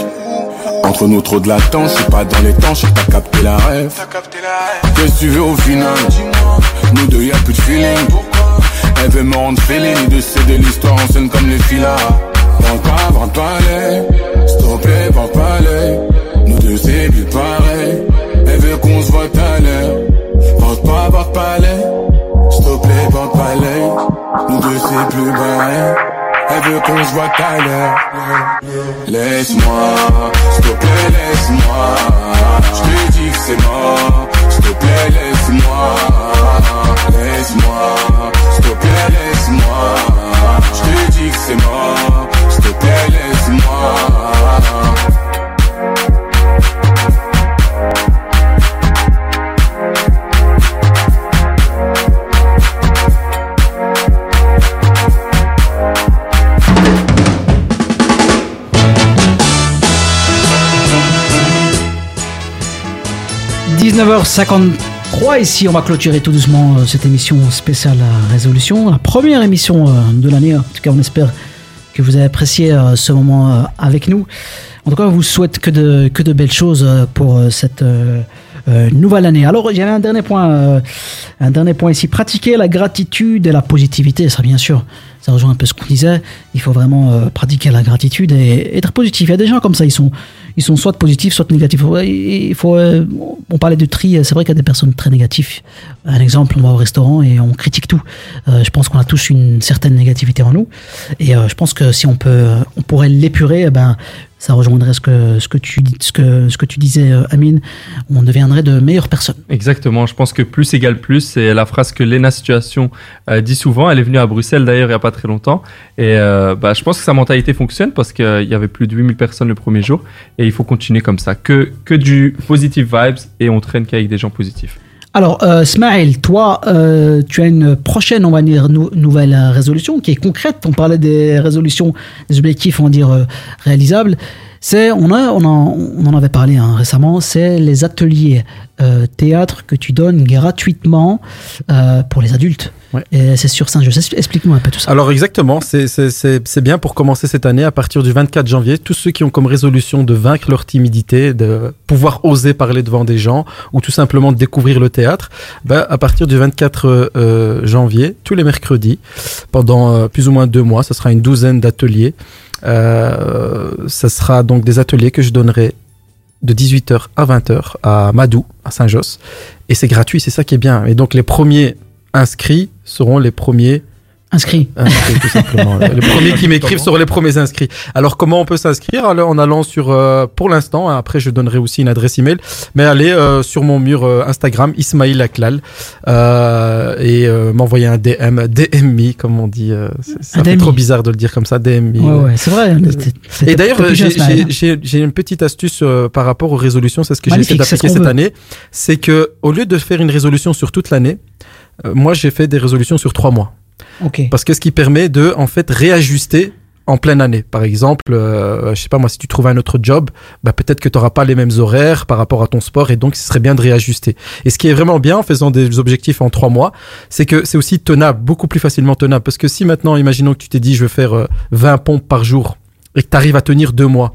Entre nous trop de latence, je suis pas dans les temps, je pas capter la rêve. Qu'est-ce que tu veux au final Nous deux y'a plus de feeling. Elle veut me rendre féline, de c'est de l'histoire en scène comme les filas. Vends pas, vends pas les, s'il te plaît, vends pas les. Nous deux c'est plus pareil. Elle veut qu'on se voit à l'heure. Vends pas, vends pas les, s'il te plaît, vends pas les. Nous deux c'est plus pareil. Qu'on se. Laisse-moi, s'il te plaît, laisse-moi. Je te dis que c'est mort. S'il te plaît, laisse-moi. Laisse-moi, s'il te plaît, laisse-moi. Je te dis que c'est mort. S'il te plaît, laisse-moi. – 19h53 ici, on va clôturer tout doucement euh, cette émission spéciale à résolution, la première émission euh, de l'année. En tout cas, on espère que vous avez apprécié euh, ce moment avec nous. En tout cas, on vous souhaite que de, que de belles choses pour cette nouvelle année. Alors, il y avait un dernier point, un dernier point ici. Pratiquer la gratitude et la positivité, ça bien sûr, ça rejoint un peu ce qu'on disait. Il faut vraiment euh, pratiquer la gratitude et être positif. Il y a des gens comme ça, ils sont, ils sont soit positifs, soit négatifs. Il faut, euh, on parlait de tri, c'est vrai qu'il y a des personnes très négatives. Un exemple, on va au restaurant et on critique tout. Euh, je pense qu'on a tous une certaine négativité en nous. Et euh, je pense que si on peut, on pourrait l'épurer, eh ben, ça rejoindrait ce que, ce que, tu, ce que, ce que tu disais, euh, Amine. On deviendrait de meilleures personnes. Exactement, je pense que plus égale plus, c'est la phrase que Lena Situation euh, dit souvent. Elle est venue à Bruxelles d'ailleurs il n'y a pas très longtemps. Et euh, bah, je pense que sa mentalité fonctionne parce qu'il y avait plus de 8000 personnes le premier jour. Et il faut continuer comme ça. Que, que du positive vibes et on traîne qu'avec des gens positifs. Alors, euh, Smaïl, toi, euh, tu as une prochaine, on va dire, nou- nouvelle euh, résolution qui est concrète. On parlait des résolutions, des objectifs, on va dire, euh, réalisables. C'est, on, a, on, en, on en avait parlé hein, récemment, c'est les ateliers euh, théâtre que tu donnes gratuitement euh, pour les adultes. Et c'est sur Saint-Just. Explique-nous un peu tout ça. Alors exactement, c'est- c'est c'est- c'est bien pour commencer cette année à partir du 24 janvier. Tous ceux qui ont comme résolution de vaincre leur timidité, de pouvoir oser parler devant des gens ou tout simplement de découvrir le théâtre, ben, à partir du 24 euh, janvier, tous les mercredis, pendant euh, plus ou moins deux mois, ce sera une douzaine d'ateliers. Euh, ça sera donc des ateliers que je donnerai de 18h à 20h à Madou, à Saint-Josse. Et c'est gratuit, c'est ça qui est bien. Et donc les premiers inscrits seront les premiers Inscrits. inscrits, tout simplement. les premiers qui m'écrivent seront les premiers inscrits. Alors comment on peut s'inscrire Alors, En allant sur, euh, pour l'instant, hein, après je donnerai aussi une adresse email, mais allez euh, sur mon mur euh, Instagram, Ismail Aklal, euh, et euh, m'envoyer un DM, DM me, comme on dit. euh, c'est- trop bizarre de le dire comme ça, DM me. Ouais, ouais, c'est vrai. Et d'ailleurs, j'ai- jeune, Ismaël, j'ai j'ai- j'ai une petite astuce euh, par rapport aux résolutions, c'est ce que ce d'appliquer qu'on cette veut. année. C'est que au lieu de faire une résolution sur toute l'année, euh, moi j'ai fait des résolutions sur trois mois. Parce que ce qui permet de en fait réajuster en pleine année. Par exemple, euh, je sais pas moi, si tu trouves un autre job, bah peut-être que tu n'auras pas les mêmes horaires par rapport à ton sport et donc ce serait bien de réajuster. Et ce qui est vraiment bien en faisant des objectifs en trois mois, c'est que c'est aussi tenable, beaucoup plus facilement tenable. Parce que si maintenant, imaginons que tu t'es dit je vais faire euh, 20 pompes par jour et que tu arrives à tenir deux mois,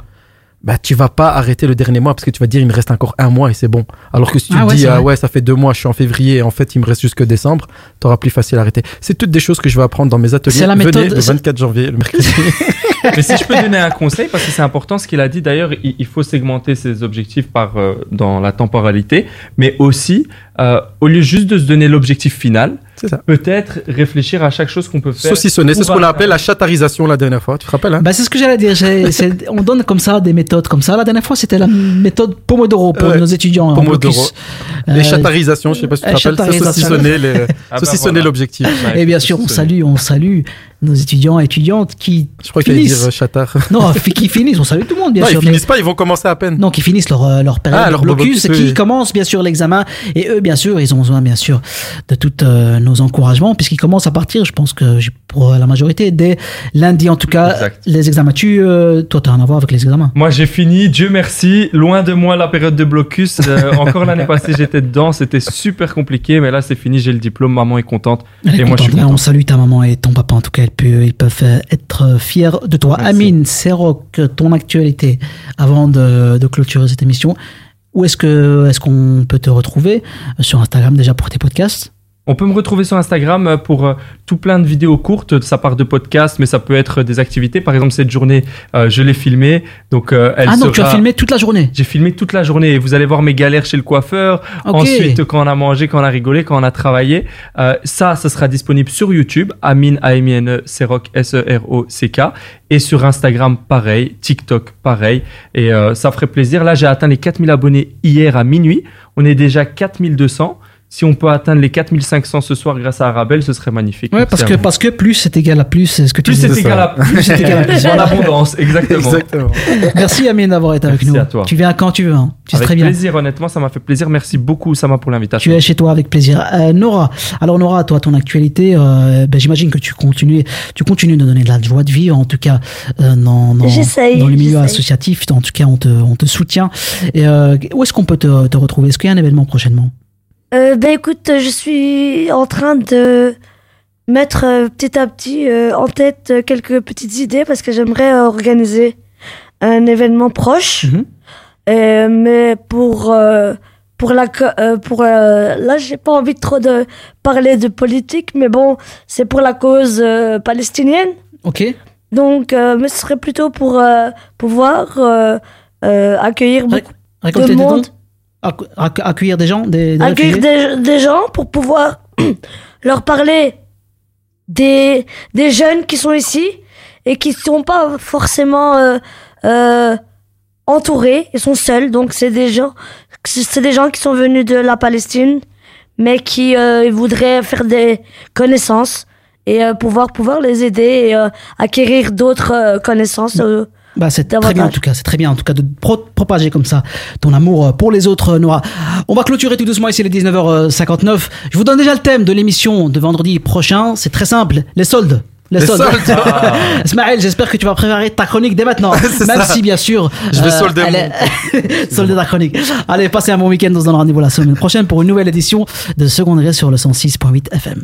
bah tu vas pas arrêter le dernier mois parce que tu vas dire il me reste encore un mois et c'est bon. Alors que si tu Ah ouais, dis ah ouais ça fait deux mois, je suis en février et en fait il me reste jusque décembre, t'auras plus facile à arrêter. C'est toutes des choses que je vais apprendre dans mes ateliers. C'est la Venez méthode- le c'est- 24 janvier, le mercredi. Mais si je peux donner un conseil, parce que c'est important ce qu'il a dit, d'ailleurs, il, il faut segmenter ses objectifs par, euh, dans la temporalité, mais aussi, euh, au lieu juste de se donner l'objectif final, peut-être réfléchir à chaque chose qu'on peut faire. Saucissonner, c'est ce qu'on a appelé la chatarisation la dernière fois. Tu te rappelles hein? Bah, c'est ce que j'allais dire. On donne comme ça des méthodes comme ça. La dernière fois, c'était la méthode Pomodoro pour Ouais. nos étudiants. en Pomodoro. Les Euh, chatarisations, je sais pas si tu te euh, rappelles, c'est saucissonner les- Ah bah saucissonner voilà. l'objectif. Et bien sûr, on salue, on salue nos étudiants et étudiantes qui Je crois qu'il finissent. dire euh, chatard. Non, qui finissent. On salue tout le monde, bien non, sûr. ils mais- finissent pas, ils vont commencer à peine. Non, qui finissent leur, euh, leur période Ah, de leur blocus, blocus, qui oui. commencent bien sûr l'examen. Et eux, bien sûr, ils ont besoin, bien sûr, de tous euh, nos encouragements, puisqu'ils commencent à partir, je pense que pour la majorité, dès lundi en tout cas, Exact. les examens. Tu, euh, toi, tu as rien à voir avec les examens. Moi, j'ai fini, Dieu merci. Loin de moi la période de blocus. Euh, encore l'année passée, j'étais dedans. C'était super compliqué, mais là, c'est fini. J'ai le diplôme. Maman est contente. Elle est et moi, je suis content. on salue ta maman et ton papa, en tout cas, ils peuvent, ils peuvent être fiers de toi. Merci. Amine, Serok, ton actualité, avant de, de clôturer cette émission. Où est-ce que est-ce qu'on peut te retrouver? Sur Instagram déjà pour tes podcasts? On peut me retrouver sur Instagram euh, pour euh, tout plein de vidéos courtes. Ça part de podcasts, mais ça peut être des activités. Par exemple, cette journée, euh, je l'ai filmée. Donc, euh, elle Ah non, tu as filmé toute la journée J'ai filmé toute la journée et vous allez voir mes galères chez le coiffeur. Ensuite, quand on a mangé, quand on a rigolé, quand on a travaillé. Ça, ça sera disponible sur YouTube. Amine, A-M-I-N-E, S-E-R-O-C-K. Et sur Instagram, pareil. TikTok, pareil. Et ça ferait plaisir. Là, j'ai atteint les 4000 abonnés hier à minuit. On est déjà 4200. Si on peut atteindre les 4500 ce soir grâce à Arabelle, ce serait magnifique. Ouais, Merci parce que, parce que plus c'est égal à plus, c'est ce que tu Plus c'est égal à plus, c'est égal à plus. En abondance, exactement. Exactement. Merci Amine d'avoir été avec Merci nous. à toi. Tu viens quand tu veux. hein. Tu Avec très bien. plaisir, honnêtement, ça m'a fait plaisir. Merci beaucoup, Sama, pour l'invitation. Tu es chez toi avec plaisir. Euh, Nora, alors Nora, toi, ton actualité, euh, ben, j'imagine que tu continues, tu continues de donner de la joie de vivre, en tout cas euh, dans, dans, le milieu associatif. En tout cas, on te, on te soutient. Et, euh, où est-ce qu'on peut te, te retrouver? Est-ce qu'il y a un événement prochainement? Euh, ben écoute, je suis en train de mettre euh, petit à petit euh, en tête euh, quelques petites idées parce que j'aimerais euh, organiser un événement proche. Euh, mais pour euh, pour la euh, pour euh, là, j'ai pas envie de trop de parler de politique, mais bon, c'est pour la cause euh, palestinienne. Ok. Donc, euh, mais ce serait plutôt pour euh, pouvoir euh, euh, accueillir beaucoup de des monde. dons Accu- accu- Accueillir des gens des, des accueillir des, des gens pour pouvoir leur parler des, des jeunes qui sont ici et qui ne sont pas forcément euh, euh, entourés, ils sont seuls. Donc c'est des gens, c'est des gens qui sont venus de la Palestine, mais qui euh, voudraient faire des connaissances et euh, pouvoir pouvoir les aider et euh, acquérir d'autres euh, connaissances. Bah, c'est très bien en tout cas, c'est très bien en tout cas de pro- propager comme ça ton amour euh, pour les autres, euh, Nora. On va clôturer tout doucement ici les 19h59. Je vous donne déjà le thème de l'émission de vendredi prochain. C'est très simple, les soldes. Les Les soldes. soldes. Ah. Ismaël, j'espère que tu vas préparer ta chronique dès maintenant. Même ça. si, bien sûr. euh, Je vais solder elle est- solder ta chronique. Allez, passez un bon week-end. On se donne rendez-vous la semaine prochaine pour une nouvelle édition de Second Degré sur le 106.8 FM.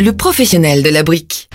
le professionnel de la brique.